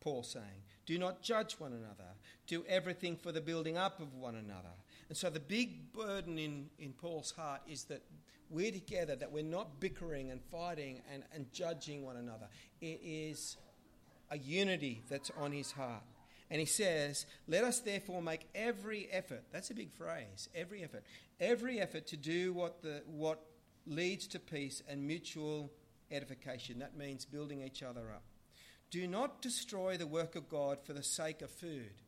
Paul saying. Do not judge one another. Do everything for the building up of one another. And so the big burden in, in Paul's heart is that we're together, that we're not bickering and fighting and, and judging one another. It is a unity that's on his heart. And he says, Let us therefore make every effort, that's a big phrase, every effort, every effort to do what, the, what leads to peace and mutual edification. That means building each other up. Do not destroy the work of God for the sake of food.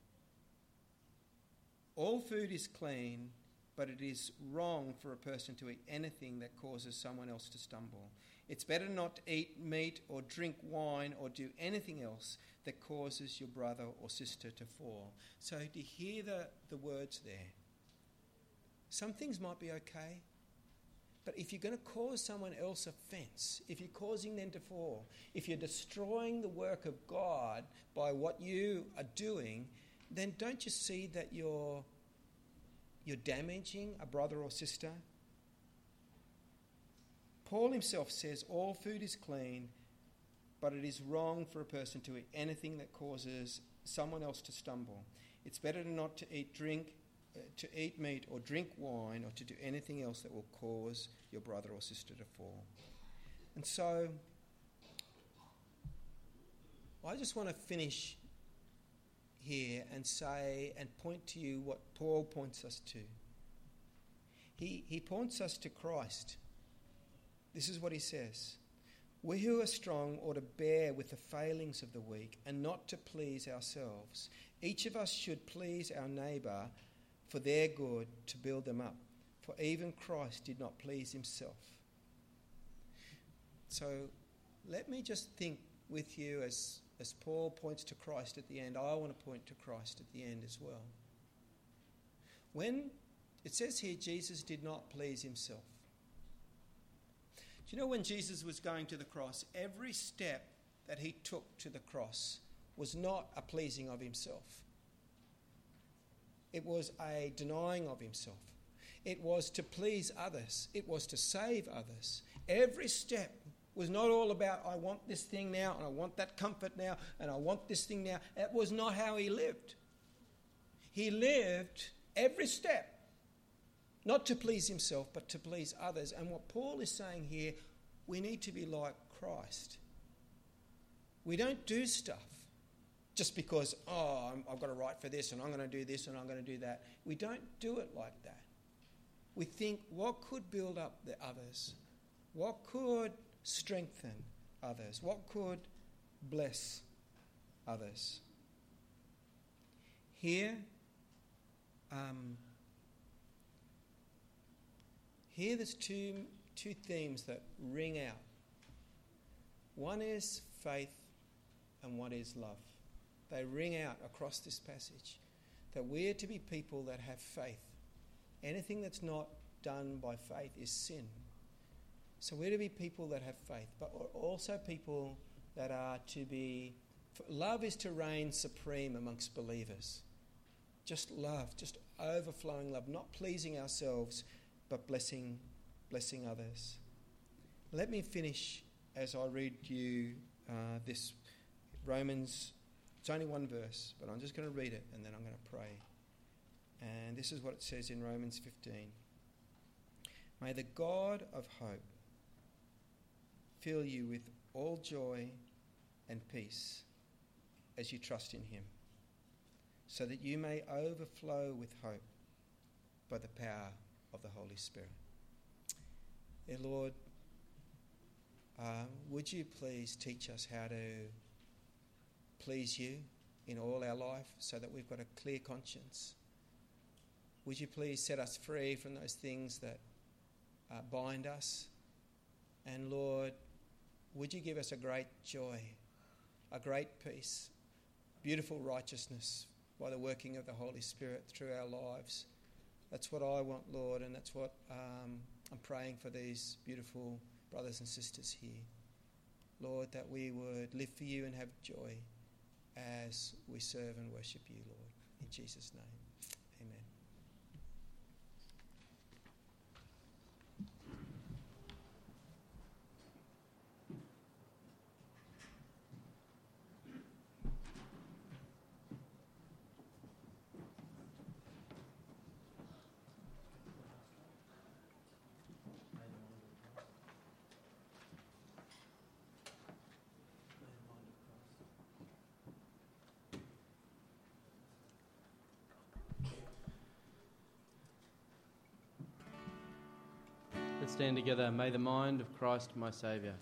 All food is clean, but it is wrong for a person to eat anything that causes someone else to stumble. It's better not to eat meat or drink wine or do anything else that causes your brother or sister to fall. So, to hear the, the words there? Some things might be okay, but if you're going to cause someone else offense, if you're causing them to fall, if you're destroying the work of God by what you are doing, then don't you see that you're, you're damaging a brother or sister? Paul himself says all food is clean, but it is wrong for a person to eat anything that causes someone else to stumble. It's better not to eat drink, uh, to eat meat or drink wine or to do anything else that will cause your brother or sister to fall. And so, I just want to finish here and say and point to you what Paul points us to. He, he points us to Christ. This is what he says We who are strong ought to bear with the failings of the weak and not to please ourselves. Each of us should please our neighbour for their good to build them up, for even Christ did not please himself. So let me just think with you as, as Paul points to Christ at the end. I want to point to Christ at the end as well. When it says here, Jesus did not please himself. Do you know when Jesus was going to the cross, every step that he took to the cross was not a pleasing of himself? It was a denying of himself. It was to please others. It was to save others. Every step was not all about, I want this thing now, and I want that comfort now, and I want this thing now. It was not how he lived. He lived every step not to please himself, but to please others. And what Paul is saying here, we need to be like Christ. We don't do stuff just because, oh, i have got to write for this and I'm going to do this and I'm going to do that. We don't do it like that. We think, what could build up the others? What could strengthen others? What could bless others? Here, um, here there's two, two themes that ring out. One is faith and one is love. They ring out across this passage that we're to be people that have faith. Anything that's not done by faith is sin. So we're to be people that have faith, but also people that are to be. Love is to reign supreme amongst believers. Just love, just overflowing love, not pleasing ourselves, but blessing, blessing others. Let me finish as I read you uh, this Romans. It's only one verse, but I'm just going to read it and then I'm going to pray. And this is what it says in Romans 15. May the God of hope fill you with all joy and peace as you trust in him, so that you may overflow with hope by the power of the Holy Spirit. Dear Lord, uh, would you please teach us how to please you in all our life so that we've got a clear conscience? would you please set us free from those things that uh, bind us? And Lord, would you give us a great joy, a great peace, beautiful righteousness by the working of the Holy Spirit through our lives? That's what I want, Lord, and that's what um, I'm praying for these beautiful brothers and sisters here. Lord, that we would live for you and have joy as we serve and worship you, Lord. In Jesus' name, amen. Let's stand together. May the mind of Christ, my Saviour.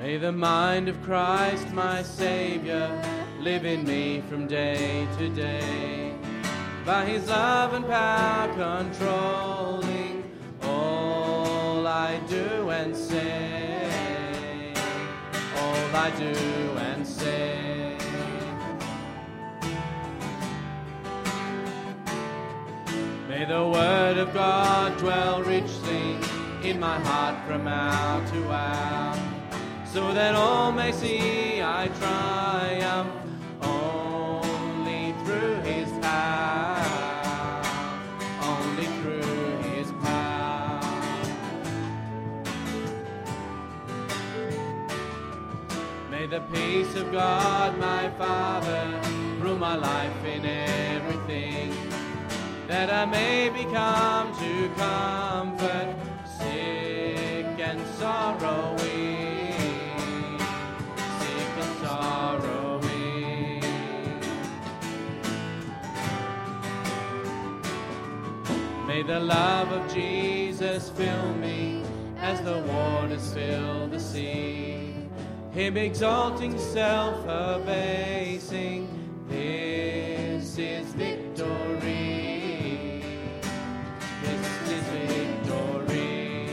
May the mind of Christ, my Saviour, live in me from day to day. By his love and power controlling all I do and say. I do and say. May the word of God dwell richly in my heart from hour to hour, so that all may see I triumph the peace of God, my Father, rule my life in everything that I may become to comfort sick and sorrowing, sick and sorrowing. May the love of Jesus fill me as the waters fill the sea. Him exalting, self abasing, this is victory. This is victory.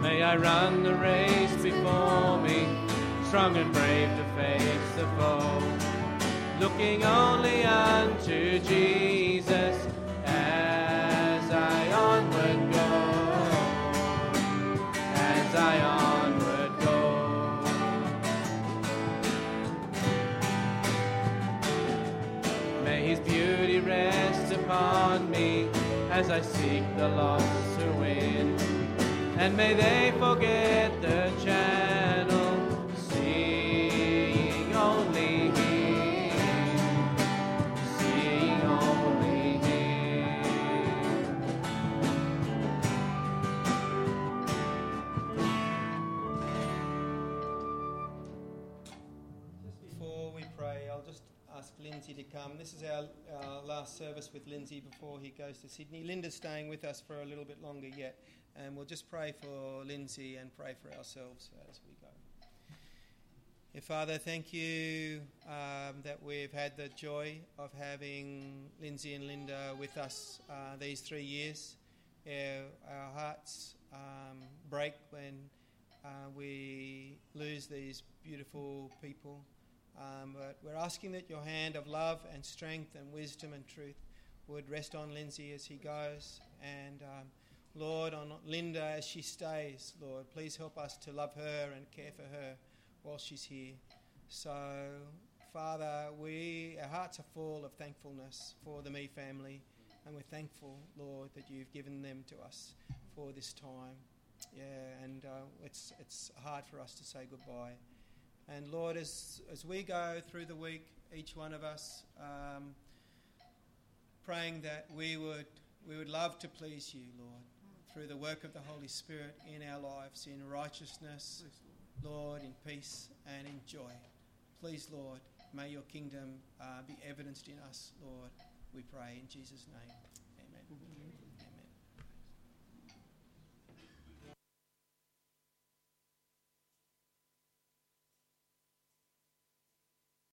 May I run the race before me, strong and brave to face the foe, looking only unto Jesus I go. May his beauty rest upon me as I seek the lost to win. And may they forget the channel, Come. This is our, our last service with Lindsay before he goes to Sydney. Linda's staying with us for a little bit longer yet, and we'll just pray for Lindsay and pray for ourselves as we go. Yeah, Father, thank you um, that we've had the joy of having Lindsay and Linda with us uh, these three years. Yeah, our hearts um, break when uh, we lose these beautiful people. Um, but we're asking that your hand of love and strength and wisdom and truth would rest on Lindsay as he goes. And um, Lord, on Linda as she stays, Lord, please help us to love her and care for her while she's here. So, Father, we our hearts are full of thankfulness for the Me family, and we're thankful, Lord, that you've given them to us for this time. Yeah, and uh, it's it's hard for us to say goodbye. And Lord, as as we go through the week, each one of us um, praying that we would we would love to please you, Lord, through the work of the Holy Spirit in our lives, in righteousness, Lord, in peace and in joy. Please, Lord, May your kingdom uh, be evidenced in us, Lord. We pray in Jesus' name.